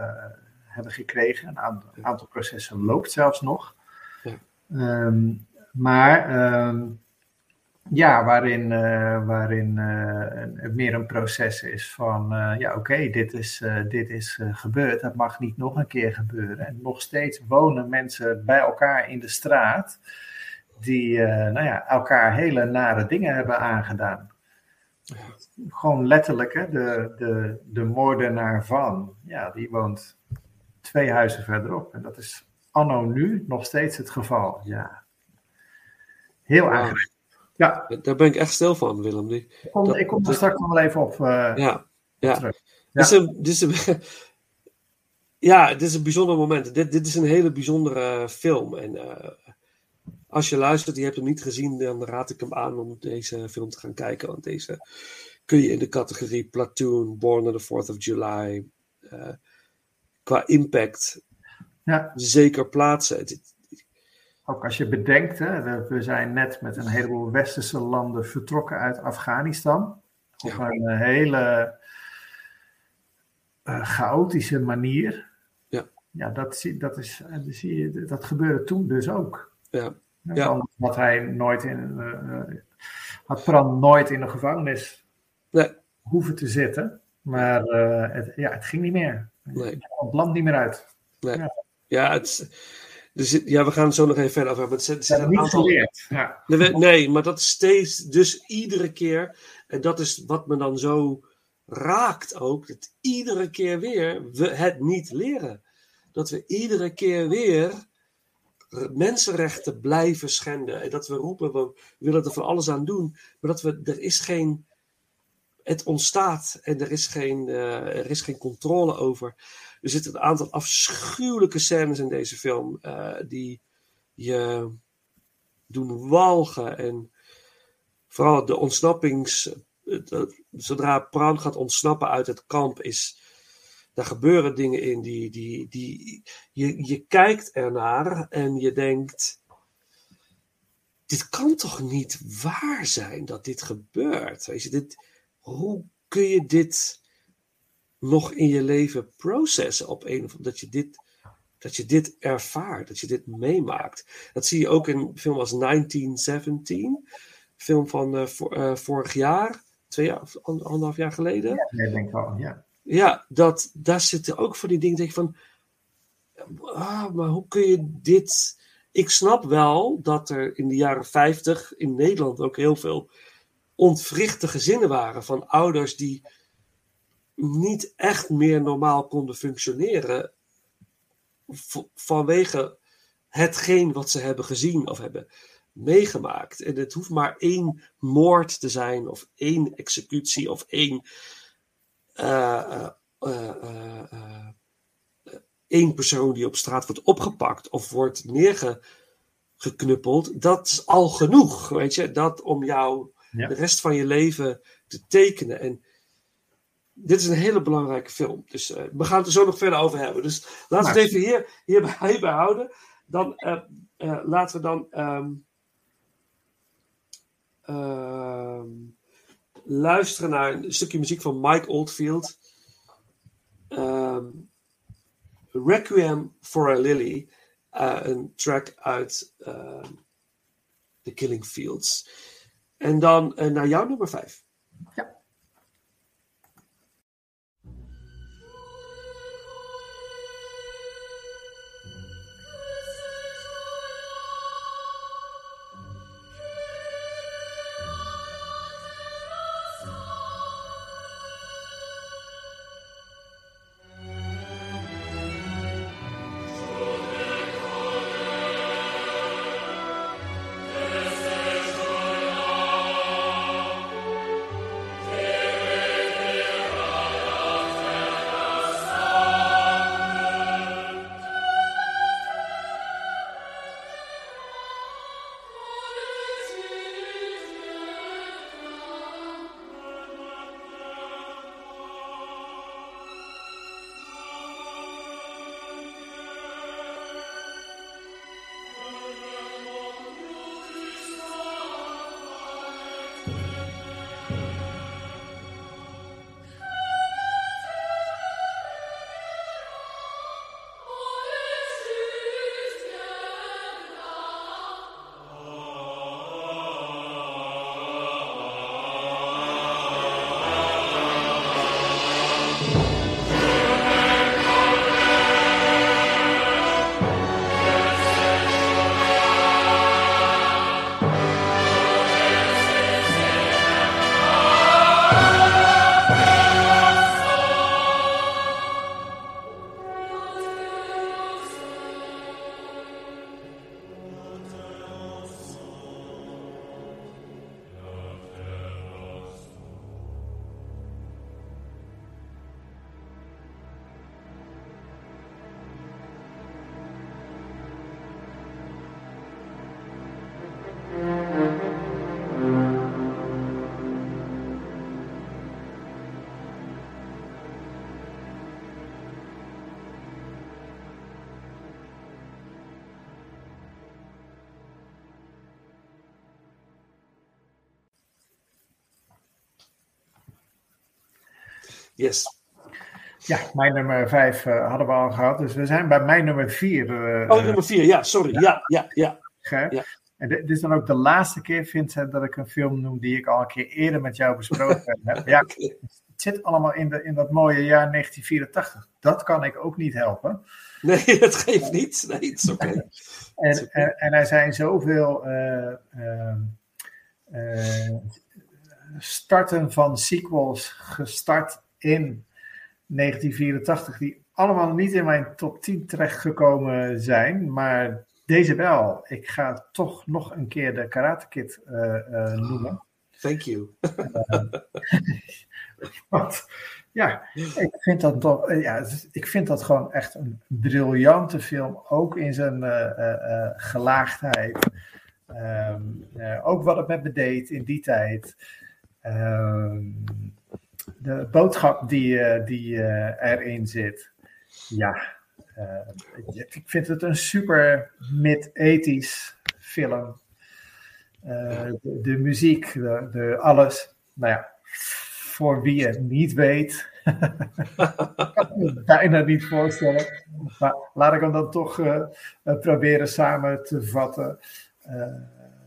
hebben gekregen. Een aantal, aantal processen loopt zelfs nog. Ja. Ehm, maar ehm, ja, waarin, waarin een- het meer een proces is van, ja oké, dit is, dit is gebeurd, dat mag niet nog een keer gebeuren. En nog steeds wonen mensen bij elkaar in de straat die eh, nou ja, elkaar hele nare dingen hebben aangedaan. Gewoon letterlijk, hè, de, de, de moordenaar van, ja, die woont twee huizen verderop. En dat is anno nu nog steeds het geval. Ja. Heel aangrijpend. Ja, Daar ben ik echt stil van, Willem. Die, ik kom, Dat- ik kom er dat- straks nog wel even op eh, ja, ja. terug. Dit is een, dit is een, (laughs) ja, dit is een bijzonder moment. Dit, dit is een hele bijzondere film. En eh, als je luistert, je hebt hem niet gezien, dan raad ik hem aan om deze film te gaan kijken. Want deze kun je in de categorie Platoon, Born on the 4th of July, eh, qua impact Ja. zeker plaatsen. Het- Ook als je bedenkt, hè, we zijn net met een heleboel westerse landen vertrokken uit Afghanistan. Op Ja. een eh, hele eh, chaotische manier. Ja. Ja, dat, zie, dat, is, dat, zie je, dat gebeurde toen dus ook. ja, Ja. Ja. Anders had hij nooit in, eh, had Pran nooit in de gevangenis Nee. hoeven te zitten. Maar eh, het, ja, het ging niet meer. Nee. Het het land niet meer uit. ja, het, is- er zit, ja, we gaan het zo nog even verder over hebben. maar Er zit, niet aantal geleerd. Ja. Nee, maar dat is steeds, dus iedere keer, en dat is wat me dan zo raakt ook, dat iedere keer weer we het niet leren. Dat we iedere keer weer mensenrechten blijven schenden. En dat we roepen, we willen er van alles aan doen, maar dat we, er is geen, het ontstaat en er is geen, eh, er is geen controle over. Er zitten een aantal afschuwelijke scènes in deze film, eh, die je doen walgen. En vooral de ontsnappings. Zodra Pran gaat ontsnappen uit het kamp, is. Daar gebeuren dingen in die. die, die je, je kijkt ernaar en je denkt. Dit kan toch niet waar zijn dat dit gebeurt? Weet je, dit, hoe kun je dit nog in je leven processen op een of dat je dit dat je dit ervaart, dat je dit meemaakt. Dat zie je ook in een film als 1917, film van eh, eh, vorig jaar, twee jaar, anderhalf jaar geleden. Ja, ik denk wel, ja. Ja, dat, daar zitten ook van die dingen. Ik van, ah, maar hoe kun je dit. Ik snap wel dat er in de jaren 50 in Nederland ook heel veel ontwrichte gezinnen waren van ouders die niet echt meer normaal konden functioneren vanwege hetgeen wat ze hebben gezien of hebben meegemaakt. En het hoeft maar één moord te zijn, of één executie, of één, één persoon die op straat wordt opgepakt of wordt neergeknuppeld. Dat is al genoeg, weet je, dat om jou Ja. de rest van je leven te tekenen. En dit is een hele belangrijke film. Dus eh, we gaan het er zo nog verder over hebben. Dus laten we het even hier, hierbij, hierbij (laughs) houden. Dan eh, eh, laten we dan ehm, luisteren naar een stukje muziek van Mike Oldfield. Ehm, Requiem for a Lily. eh, een track uit ehm, The Killing Fields. En dan eh, naar jouw nummer 5. Yes. Ja, mijn nummer vijf eh, hadden we al gehad. Dus we zijn bij mijn nummer vier. eh, Oh, nummer vier. Ja, sorry. Ja, ja, ja. En dit, is dan ook de laatste keer, Vincent, dat ik een film noem die ik al een keer eerder met jou besproken heb. (laughs) Ja, het zit allemaal in, de, in dat mooie jaar 1984. Dat kan ik ook niet helpen. Nee, (laughs) dat geeft niet. Nee, het is oké. En, en, en er zijn zoveel eh, ehm, eh, starten van sequels gestart in 1984, die allemaal niet in mijn top 10 terechtgekomen zijn, maar deze wel. Ik ga toch nog een keer de Karate Kid eh, eh, noemen. Thank you. (laughs) Want ja, ik vind dat toch, eh, ja, ik vind dat gewoon echt een briljante film, ook in zijn eh, eh, eh, gelaagdheid. Ehm, eh, ook wat het met me deed in die tijd. Ehm, de boodschap die, eh, die eh, erin zit. Ja, eh, ik vind het een super mid-80s film. De, de muziek, de, alles. Nou ja, voor wie het niet weet, (laughs) kan ik me bijna niet voorstellen. Maar laat ik hem dan toch proberen samen te vatten.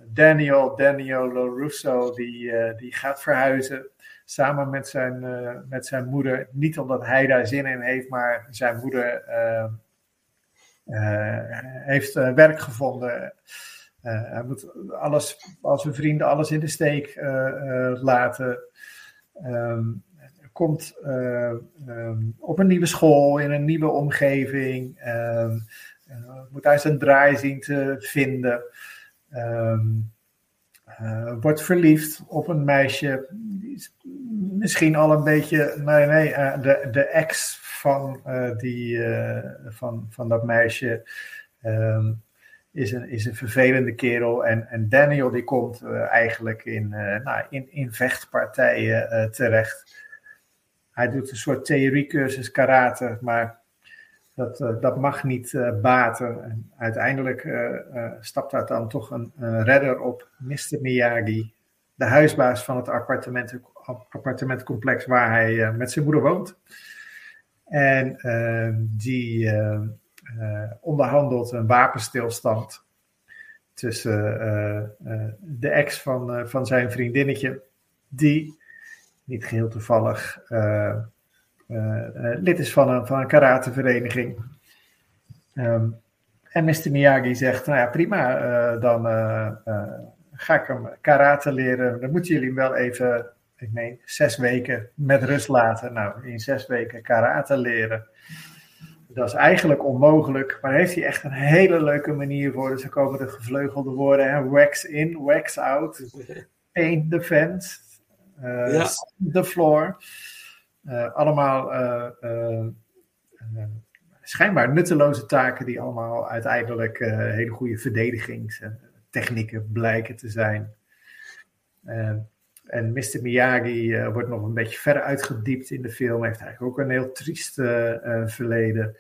Daniel, Daniel LaRusso, die, die gaat verhuizen samen met zijn, eh, met zijn moeder. Niet omdat hij daar zin in heeft, maar zijn moeder eh, eh, heeft werk gevonden. Hij moet alles, als zijn vrienden alles in de steek laten. Ehm, komt eh, ehm, op een nieuwe school, in een nieuwe omgeving. ehm, eh, moet hij zijn draai zien te vinden. Eh, wordt verliefd op een meisje. Misschien al een beetje. Nee, nee, eh, de, de ex van, eh, die, van, van dat meisje. ehm, is een, is een vervelende kerel. En, en Daniel die komt eigenlijk in, nou, in, in vechtpartijen terecht. Hij doet een soort theoriecursus karate, maar dat, eh, dat mag niet eh, baten. En uiteindelijk eh, stapt daar dan toch een, redder op, Mr. Miyagi, de huisbaas van het appartement, appartementcomplex waar hij met zijn moeder woont. En die onderhandelt een wapenstilstand tussen de ex van, van zijn vriendinnetje, die niet geheel toevallig lid is van een, van een karatevereniging. Ehm, en Mr. Miyagi zegt, nou ja, prima, eh, dan eh, eh, ga ik hem karate leren. Dan moeten jullie hem wel even, ik meen, zes weken met rust laten. Nou, in zes weken karate leren. Dat is eigenlijk onmogelijk, maar heeft hij echt een hele leuke manier voor. Dus er komen de gevleugelde woorden, hè? wax in, wax out, (laughs) paint the fence, eh, Ja. the floor. Eh, allemaal eh, eh, schijnbaar nutteloze taken die allemaal uiteindelijk hele goede verdedigingstechnieken blijken te zijn. En Mr. Miyagi wordt nog een beetje verder uitgediept in de film. Heeft eigenlijk ook een heel triest verleden.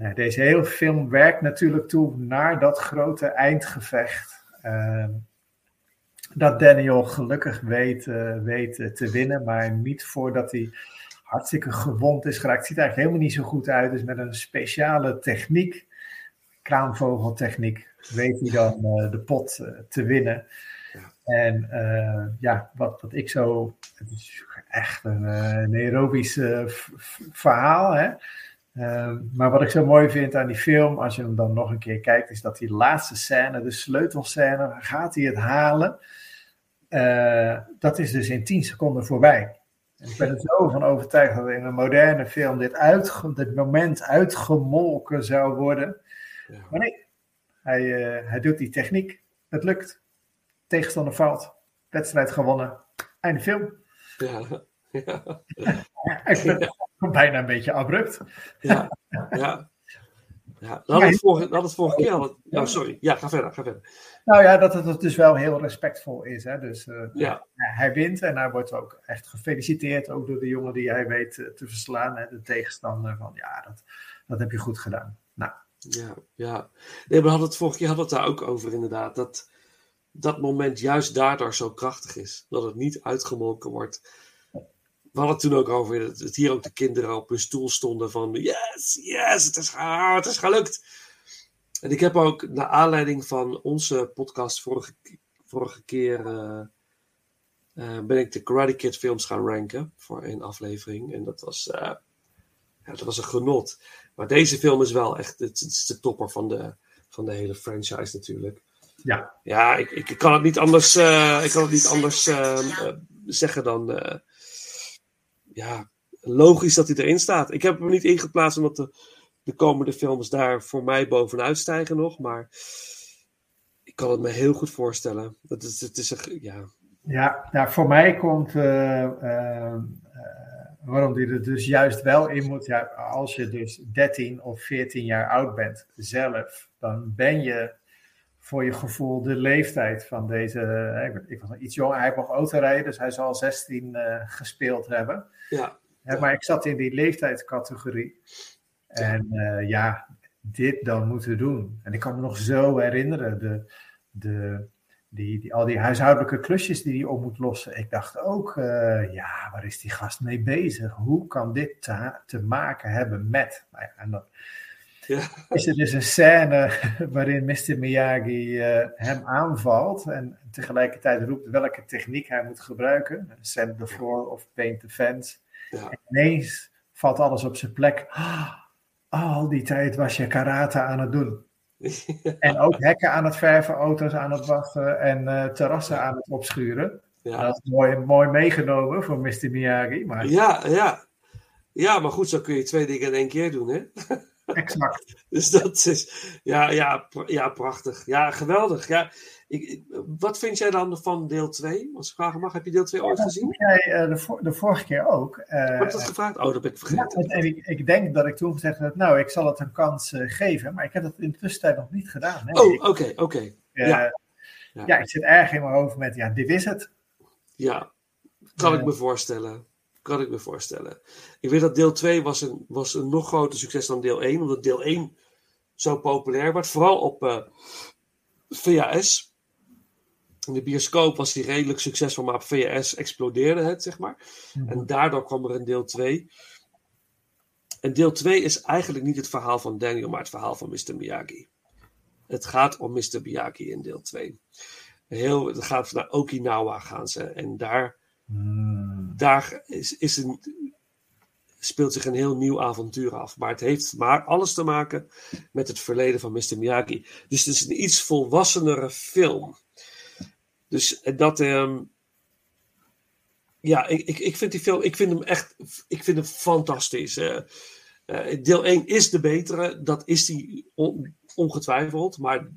Nou, deze hele film werkt natuurlijk toe naar dat grote eindgevecht. eh, dat Daniel gelukkig weet, weet te winnen, maar niet voordat hij hartstikke gewond is geraakt. Ziet er eigenlijk helemaal niet zo goed uit. Dus met een speciale techniek, kraanvogeltechniek, weet hij dan eh, de pot eh, te winnen. En eh, ja, wat, wat ik zo. Het is echt een, een aerobisch verhaal. Hè? Eh, maar wat ik zo mooi vind aan die film, als je hem dan nog een keer kijkt, is dat die laatste scène, de sleutelscène, gaat hij het halen. Dat is dus in 10 seconden voorbij. En ik ben er zo van overtuigd dat in een moderne film dit, moment uitgemolken zou worden. Ja. Maar nee, hij, eh, hij doet die techniek. Het lukt. Tegenstander valt. Wedstrijd gewonnen. Einde film. Ja, (laughs) ja, (laughs) Ik bijna een beetje abrupt. ja, ja. Ja, we hadden het vorige, het keer. Hadden, oh, sorry. Ja, ga verder, ga verder. Nou ja, dat het dus wel heel respectvol is. Hè? Dus eh, Ja, hij wint en hij wordt ook echt gefeliciteerd. Ook door de jongen die hij weet eh, te verslaan. Hè? De tegenstander van ja, dat, dat heb je goed gedaan. Nou, ja, ja. Nee, we hadden het vorige keer hadden het daar ook over, inderdaad. Dat dat moment juist daardoor zo krachtig is. Dat het niet uitgemolken wordt. We hadden het toen ook over dat dat hier ook de kinderen op hun stoel stonden van yes, yes, het is, ah, het is gelukt. En ik heb ook naar aanleiding van onze podcast vorige, vorige keer eh, eh, ben ik de Karate Kid films gaan ranken voor één aflevering. En dat was, eh, ja, dat was een genot. Maar deze film is wel echt het, het is de topper van de, van de hele franchise natuurlijk. Ja. Ja, ik, ik, kan het niet anders, ik kan het niet anders zeggen dan. Ja, logisch dat hij erin staat. Ik heb hem niet ingeplaatst omdat de, de komende films daar voor mij bovenuit stijgen nog. Maar ik kan het me heel goed voorstellen. Het is, het is een, ja, Ja, nou, voor mij komt eh, eh, eh, waarom die er dus juist wel in moet. Ja, als je dus 13 of 14 jaar oud bent zelf, dan ben je voor je gevoel de leeftijd van deze. ik, was nog iets jonger, hij nog autorijden, dus hij zal 16 eh, gespeeld hebben. ja. Maar ik zat in die leeftijdscategorie. En eh, ja, dit dan moeten doen. En ik kan me nog zo herinneren, de, de, die, die, al die huishoudelijke klusjes die hij op moet lossen. Ik dacht ook, eh, ja, waar is die gast mee bezig? Hoe kan dit te, te maken hebben met? Nou ja, en dan ja, is er dus een scène (laughs) waarin Mr. Miyagi eh, hem aanvalt en tegelijkertijd roept welke techniek hij moet gebruiken. Sand the floor of paint the fence. ja, En ineens valt alles op zijn plek. Ah, al die tijd was je karate aan het doen. (laughs) En ook hekken aan het verven, auto's aan het wassen en eh, terrassen aan het opschuren. ja. Dat is mooi, mooi meegenomen voor Mr. Miyagi, maar Ja, ja. Ja, maar goed, zo kun je twee dingen in één keer doen, hè? (laughs) exact. (laughs) Dus dat is, ja, ja, ja prachtig. Ja, geweldig. Ja, ik, wat vind jij dan van deel 2? Als ik vragen mag, heb je deel 2 ooit gezien? Jij eh, de, de vorige keer ook. eh, Heb ik dat gevraagd? Oh, dat ben ik Ja, vergeten. en ik, ik denk dat ik toen gezegd heb, nou, ik zal het een kans eh, geven, maar ik heb dat in de tussentijd nog niet gedaan. Hè. Oh, oké, oké. eh, ja. ja. Ja. ik zit erg in mijn hoofd met, ja, dit is het. Ja, kan ik me voorstellen. Kan ik me voorstellen. Ik weet dat deel 2 was een, was een nog groter succes dan deel 1, omdat deel 1 zo populair werd. Vooral op eh, VHS. In de bioscoop was die redelijk succesvol, maar op VHS explodeerde het, zeg maar. En daardoor kwam er een deel 2. En deel 2 is eigenlijk niet het verhaal van Daniel, maar het verhaal van Mr. Miyagi. Het gaat om Mr. Miyagi in deel 2. Heel, het gaat naar Okinawa gaan ze. En daar, daar is, is een, speelt zich een heel nieuw avontuur af. Maar het heeft maar alles te maken met het verleden van Mr. Miyagi. Dus het is een iets volwassenere film. Dus dat. ehm, ja, ik, ik, ik vind die film. Ik vind hem echt. Ik vind hem fantastisch. eh. Eh, deel 1 is de betere. Dat is die on- ongetwijfeld. Maar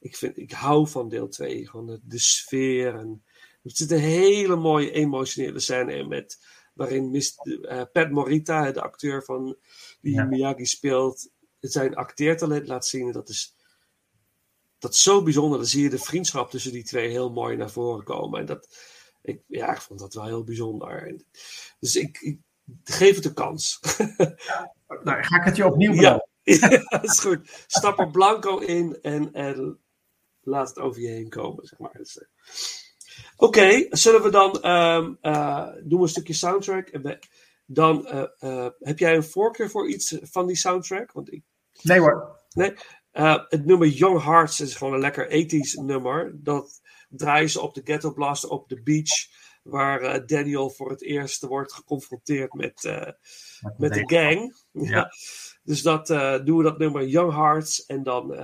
ik, vind, ik hou van deel 2. Gewoon de, de sfeer. En, er zit een hele mooie emotionele scène in. Met, waarin eh, Pat Morita, de acteur van die Ja. Miyagi speelt. zijn acteertalent laat zien. En Dat is, dat is zo bijzonder. Dan zie je de vriendschap tussen die twee heel mooi naar voren komen. En dat, ik, ja, ik vond dat wel heel bijzonder. En- Dus ik, ik geef het een kans. Nou, ga ik het je opnieuw Ja. beloven. (laughs) ja, dat is goed. Stap er blanco in en, en laat het over je heen komen, zeg maar. Dus, Oké, zullen we dan eh, doen we een stukje soundtrack? En we- dan eh, eh, heb jij een voorkeur voor iets van die soundtrack? Want ik, Nee hoor. eh, het nummer Young Hearts is gewoon een lekker ethisch nummer. Dat draaien ze op de Ghetto Blaster op de beach. Waar Daniel voor het eerst wordt geconfronteerd met, met de gang. Ja. (laughs) Dus dat doen we dat nummer Young Hearts. En dan,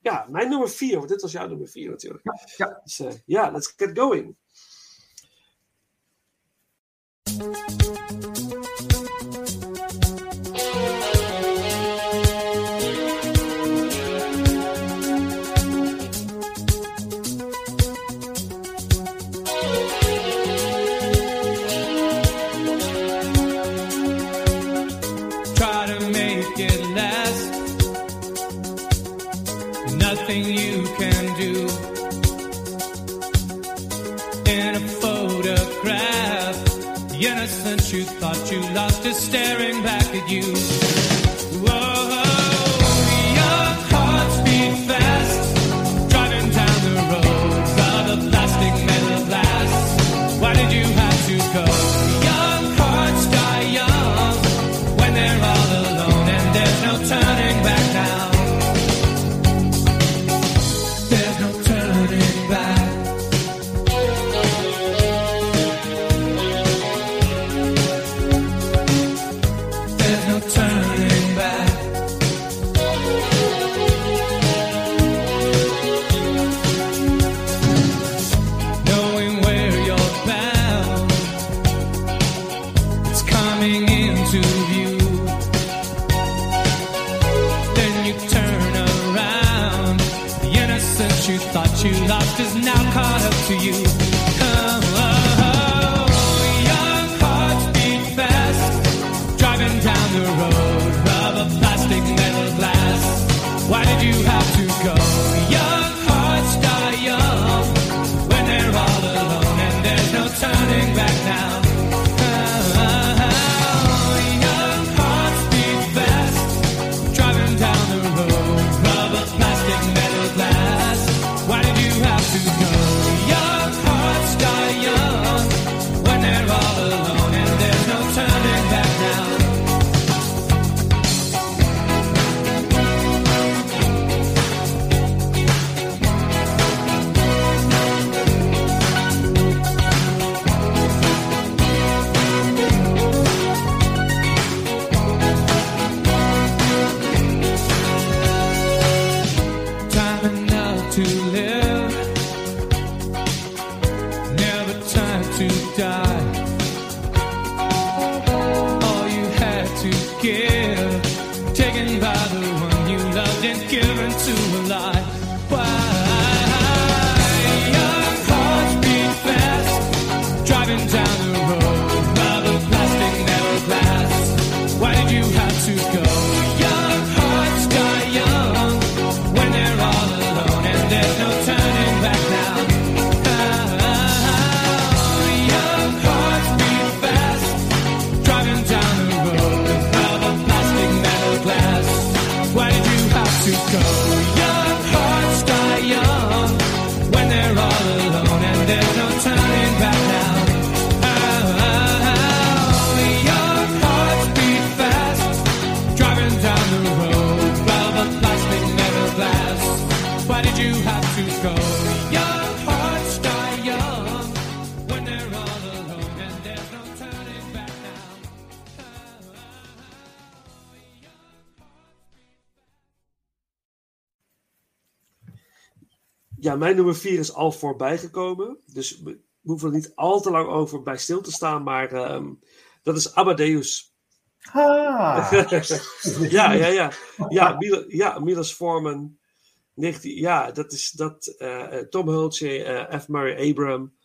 ja, mijn nummer vier. Want dit was jouw nummer vier natuurlijk. ja. Dus eh, ja, let's get going. You. Ja, mijn nummer 4 is al voorbij gekomen. Dus we we hoeven er niet al te lang over bij stil te staan. Maar ehm, dat is Amadeus. Ah, (laughs) ja, ja, ja. Ja, Mil ja Milos Forman. 19, ja, dat is dat. eh, Tom Hulce, eh, F. Murray Abram.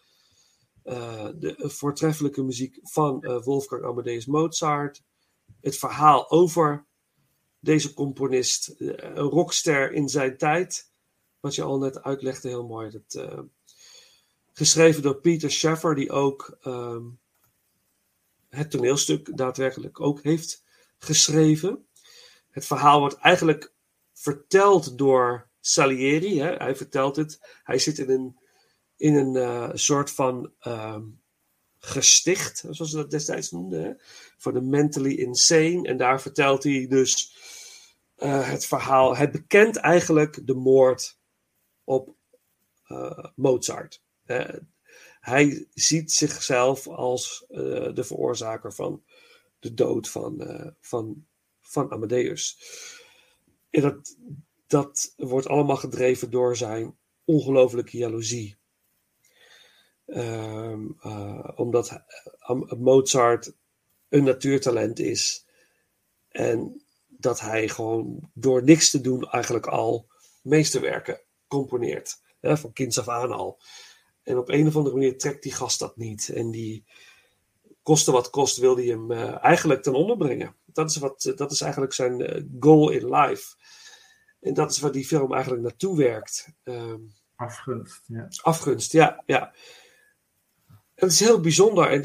eh, de voortreffelijke muziek van eh, Wolfgang Amadeus Mozart. Het verhaal over deze componist. eh, een rockster in zijn tijd. Wat je al net uitlegde heel mooi. Dat, eh, geschreven door Peter Shaffer, die ook ehm, het toneelstuk daadwerkelijk ook heeft geschreven. Het verhaal wordt eigenlijk verteld door Salieri. Hè? Hij vertelt het. Hij zit in een, in een eh, soort van ehm, gesticht, zoals ze dat destijds noemden, voor de mentally insane. En daar vertelt hij dus eh, het verhaal. Hij bekent eigenlijk de moord op eh, Mozart. Hij ziet zichzelf als eh, de veroorzaker van de dood van, eh, van, van Amadeus. En dat, dat wordt allemaal gedreven door zijn ongelofelijke jaloezie. Ehm, eh, omdat Mozart een natuurtalent is. En dat hij gewoon door niks te doen eigenlijk al meesterwerken componeert. Hè, van kinds af aan al. En op een of andere manier trekt die gast dat niet. En die, koste wat kost, wil hij hem eh, eigenlijk ten onder brengen. Dat is, wat, dat is eigenlijk zijn eh, goal in life. En dat is waar die film eigenlijk naartoe werkt. Ehm, afgunst. Ja. afgunst, ja. ja. En het is heel bijzonder. En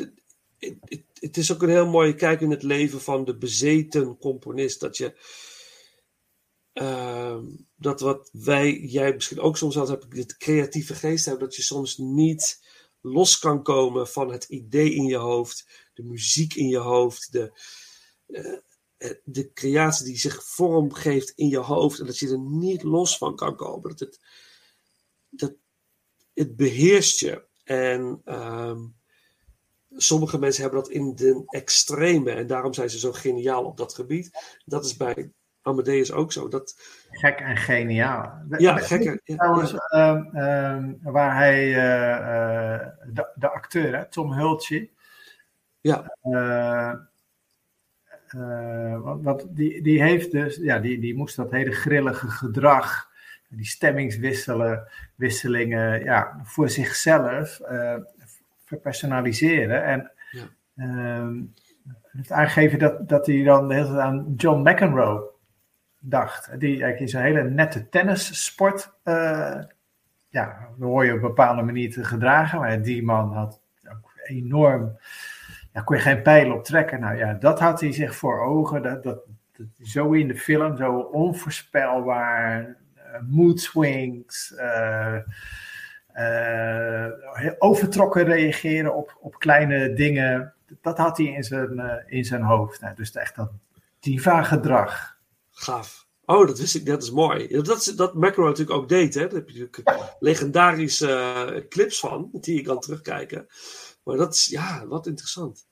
het, het, het is ook een heel mooie kijk in het leven van de bezeten componist. Dat je. Ehm, dat wat wij, jij misschien ook soms als heb ik dit creatieve geest hebben, dat je soms niet los kan komen van het idee in je hoofd, de muziek in je hoofd, de, eh, eh, de creatie die zich vorm geeft in je hoofd en dat je er niet los van kan komen. Dat het, dat, het beheerst je. En ehm, sommige mensen hebben dat in de extreme en daarom zijn ze zo geniaal op dat gebied. Dat is bij Amadeus ook zo. Dat, Gek en geniaal. ja, Trouwens, ja. ehm, ehm, waar hij, eh, eh, de, de acteur, hè, Tom Hultje, Ja, eh, wat, wat, die, die heeft dus, ja, die, die moest dat hele grillige gedrag die stemmingswisselingen ja, voor zichzelf verpersonaliseren. En Ja. ehm, het aangegeven dat, dat hij dan de hele tijd aan John McEnroe dacht. Die eigenlijk in hele nette tennissport, eh ja, hoor je op een bepaalde manier te gedragen. Maar die man had ook enorm, ja, kon je geen pijl op trekken. Nou ja, dat had hij zich voor ogen. Dat, dat, zo in de film, zo onvoorspelbaar, eh, mood swings, eh, overtrokken reageren op, op kleine dingen. Dat had hij in zijn, in zijn hoofd. Nou, dus echt dat diva-gedrag. Gaaf. Oh, dat wist ik, dat is mooi. Dat, dat McEnroe natuurlijk ook deed, hè. Daar heb je natuurlijk legendarische eh, clips van, die je kan terugkijken. Maar dat is, ja, wat interessant.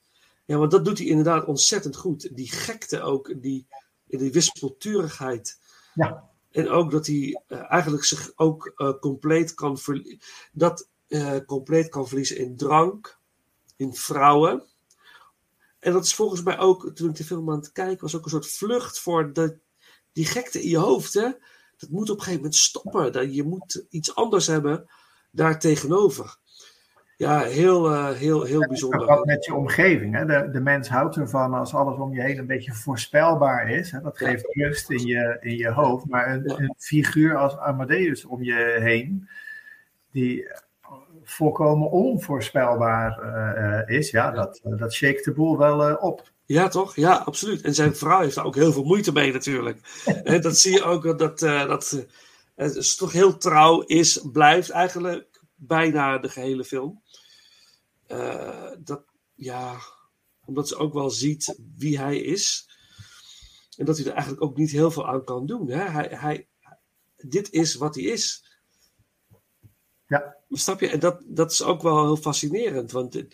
Ja, want dat doet hij inderdaad ontzettend goed. Die gekte ook, die, die wispelturigheid. Ja. En ook dat hij eh, eigenlijk zich ook eh, compleet kan. Dat compleet kan verliezen in drank, in vrouwen. En dat is volgens mij ook, toen ik de film aan het kijken was, ook een soort vlucht voor de, die gekte in je hoofd. Hè? Dat moet op een gegeven moment stoppen. Je moet iets anders hebben daar tegenover. Ja, heel, eh, heel, heel bijzonder. wat met je omgeving. Hè? De, de mens houdt ervan als alles om je heen een beetje voorspelbaar is. Hè? Dat Ja. geeft rust in je, in je hoofd. Maar een, Ja. een figuur als Amadeus om je heen, die volkomen onvoorspelbaar eh, eh, is, ja, dat, dat shake de boel wel op. Ja, toch? Ja, absoluut. En zijn vrouw heeft daar ook heel veel moeite mee natuurlijk. (laughs) En dat zie je ook, dat, eh, dat eh, het is toch heel trouw is, blijft eigenlijk bijna de gehele film. Eh, dat, ja, omdat ze ook wel ziet wie hij is. En dat hij er eigenlijk ook niet heel veel aan kan doen. Hè? Hij, hij, dit is wat hij is. Ja. Snap je? En dat, dat is ook wel heel fascinerend. Want eh,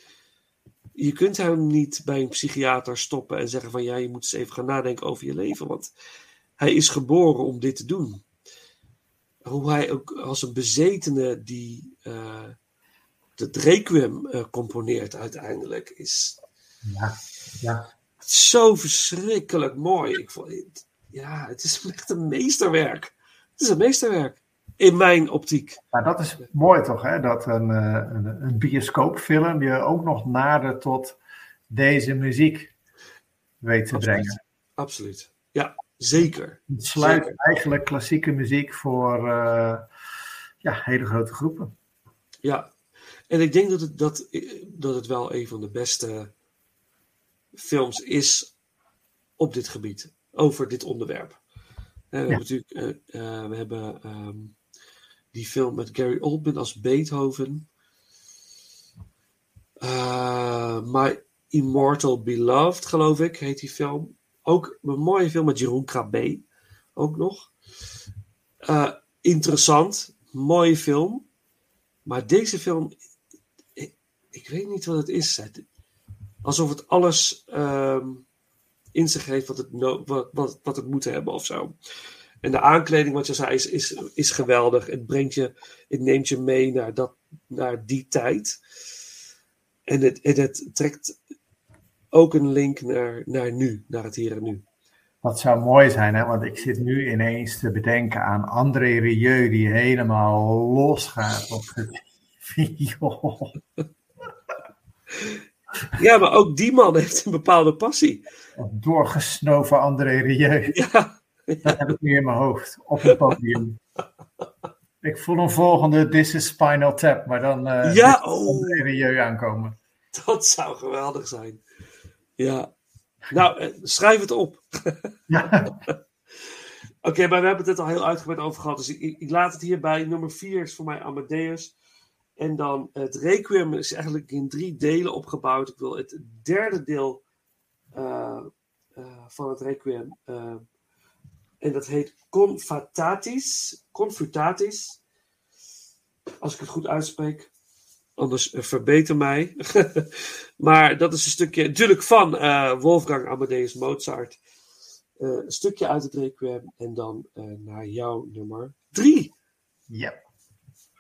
je kunt hem niet bij een psychiater stoppen en zeggen van ja, je moet eens even gaan nadenken over je leven. Want hij is geboren om dit te doen. Hoe hij ook als een bezetene die eh het requiem eh, componeert uiteindelijk is Ja, ja. zo verschrikkelijk mooi. Ik vond, ja, het is echt een meesterwerk. Het is een meesterwerk. In mijn optiek. Maar dat is mooi toch, hè? dat een, eh, een, een bioscoopfilm je ook nog nader tot deze muziek weet te Absoluut. brengen. Absoluut. Ja, zeker. Het sluit Zeker. eigenlijk klassieke muziek voor eh, ja, hele grote groepen. Ja. En ik denk dat het, dat, dat het wel een van de beste films is op dit gebied. Over dit onderwerp. Eh, we hebben natuurlijk we hebben die film met Gary Oldman als Beethoven. Eh, My Immortal Beloved, geloof ik, heet die film. Ook een mooie film met Jeroen Krabbe. Ook nog. Eh, interessant. Mooie film. Maar deze film, ik, weet niet wat het is. Alsof het alles ehm, in zich heeft wat het, wat, wat, wat het moet hebben of zo. En de aankleding, wat je zei, is, is, is geweldig. Het, brengt je, het neemt je mee naar, dat, naar die tijd. En het, en het trekt ook een link naar, naar nu, naar het hier en nu. Dat zou mooi zijn, hè? want ik zit nu ineens te bedenken aan André Rieu die helemaal losgaat op de (laughs) viool. (laughs) Ja, maar ook die man heeft een bepaalde passie. Doorgesnoven André Rieu. Ja, (laughs) Dat heb ik nu in mijn hoofd, op het podium. (laughs) Ik voel een volgende This is Spinal Tap, maar dan eh Ja, oh. Aankomen. dat zou geweldig zijn. Ja. Nou, eh, schrijf het op. Ja, (laughs) Oké, maar we hebben het al heel uitgebreid over gehad. Dus ik, ik, laat het hierbij. Nummer 4 is voor mij Amadeus. En dan het Requiem is eigenlijk in drie delen opgebouwd. Ik wil het derde deel eh, van het Requiem. En dat heet Confatatis. Confutatis. Als ik het goed uitspreek. Anders eh, verbeter mij. (laughs) maar dat is een stukje, natuurlijk van eh, Wolfgang Amadeus Mozart. Eh, een stukje uit het Requiem. En dan naar jouw nummer drie. ja.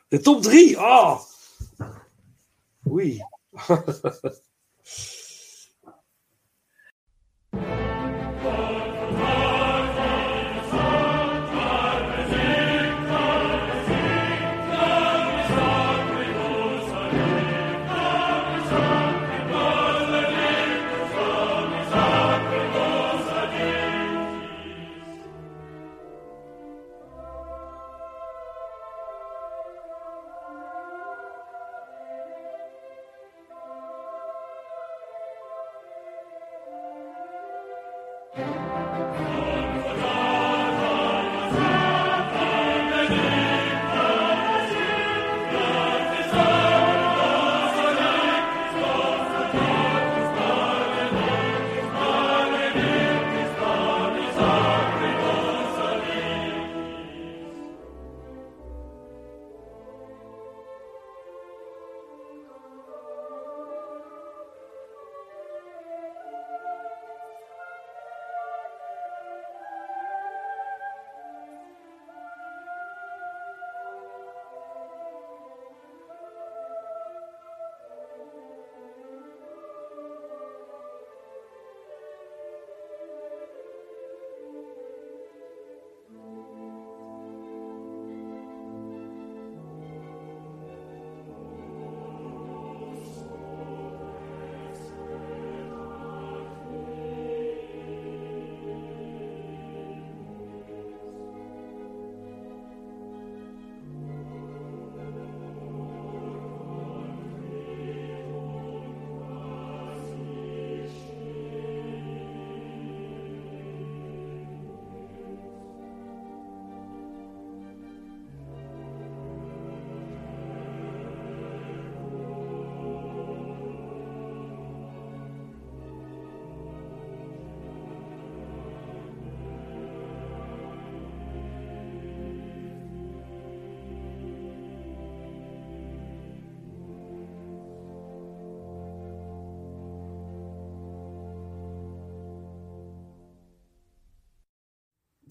De top drie. Oh. Oei. (laughs)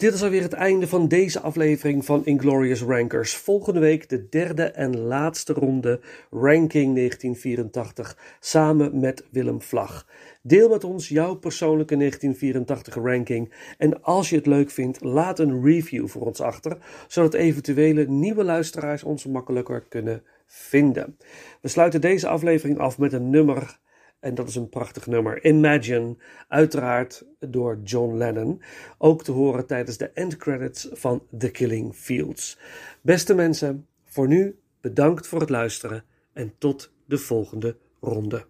Dit is alweer het einde van deze aflevering van Inglorious Rankers. Volgende week de derde en laatste ronde Ranking 1984 samen met Willem Vlag. Deel met ons jouw persoonlijke 1984 ranking en als je het leuk vindt, laat een review voor ons achter, zodat eventuele nieuwe luisteraars ons makkelijker kunnen vinden. We sluiten deze aflevering af met een nummer en dat is een prachtig nummer. Imagine, uiteraard door John Lennon. Ook te horen tijdens de endcredits van The Killing Fields. Beste mensen, voor nu bedankt voor het luisteren en tot de volgende ronde.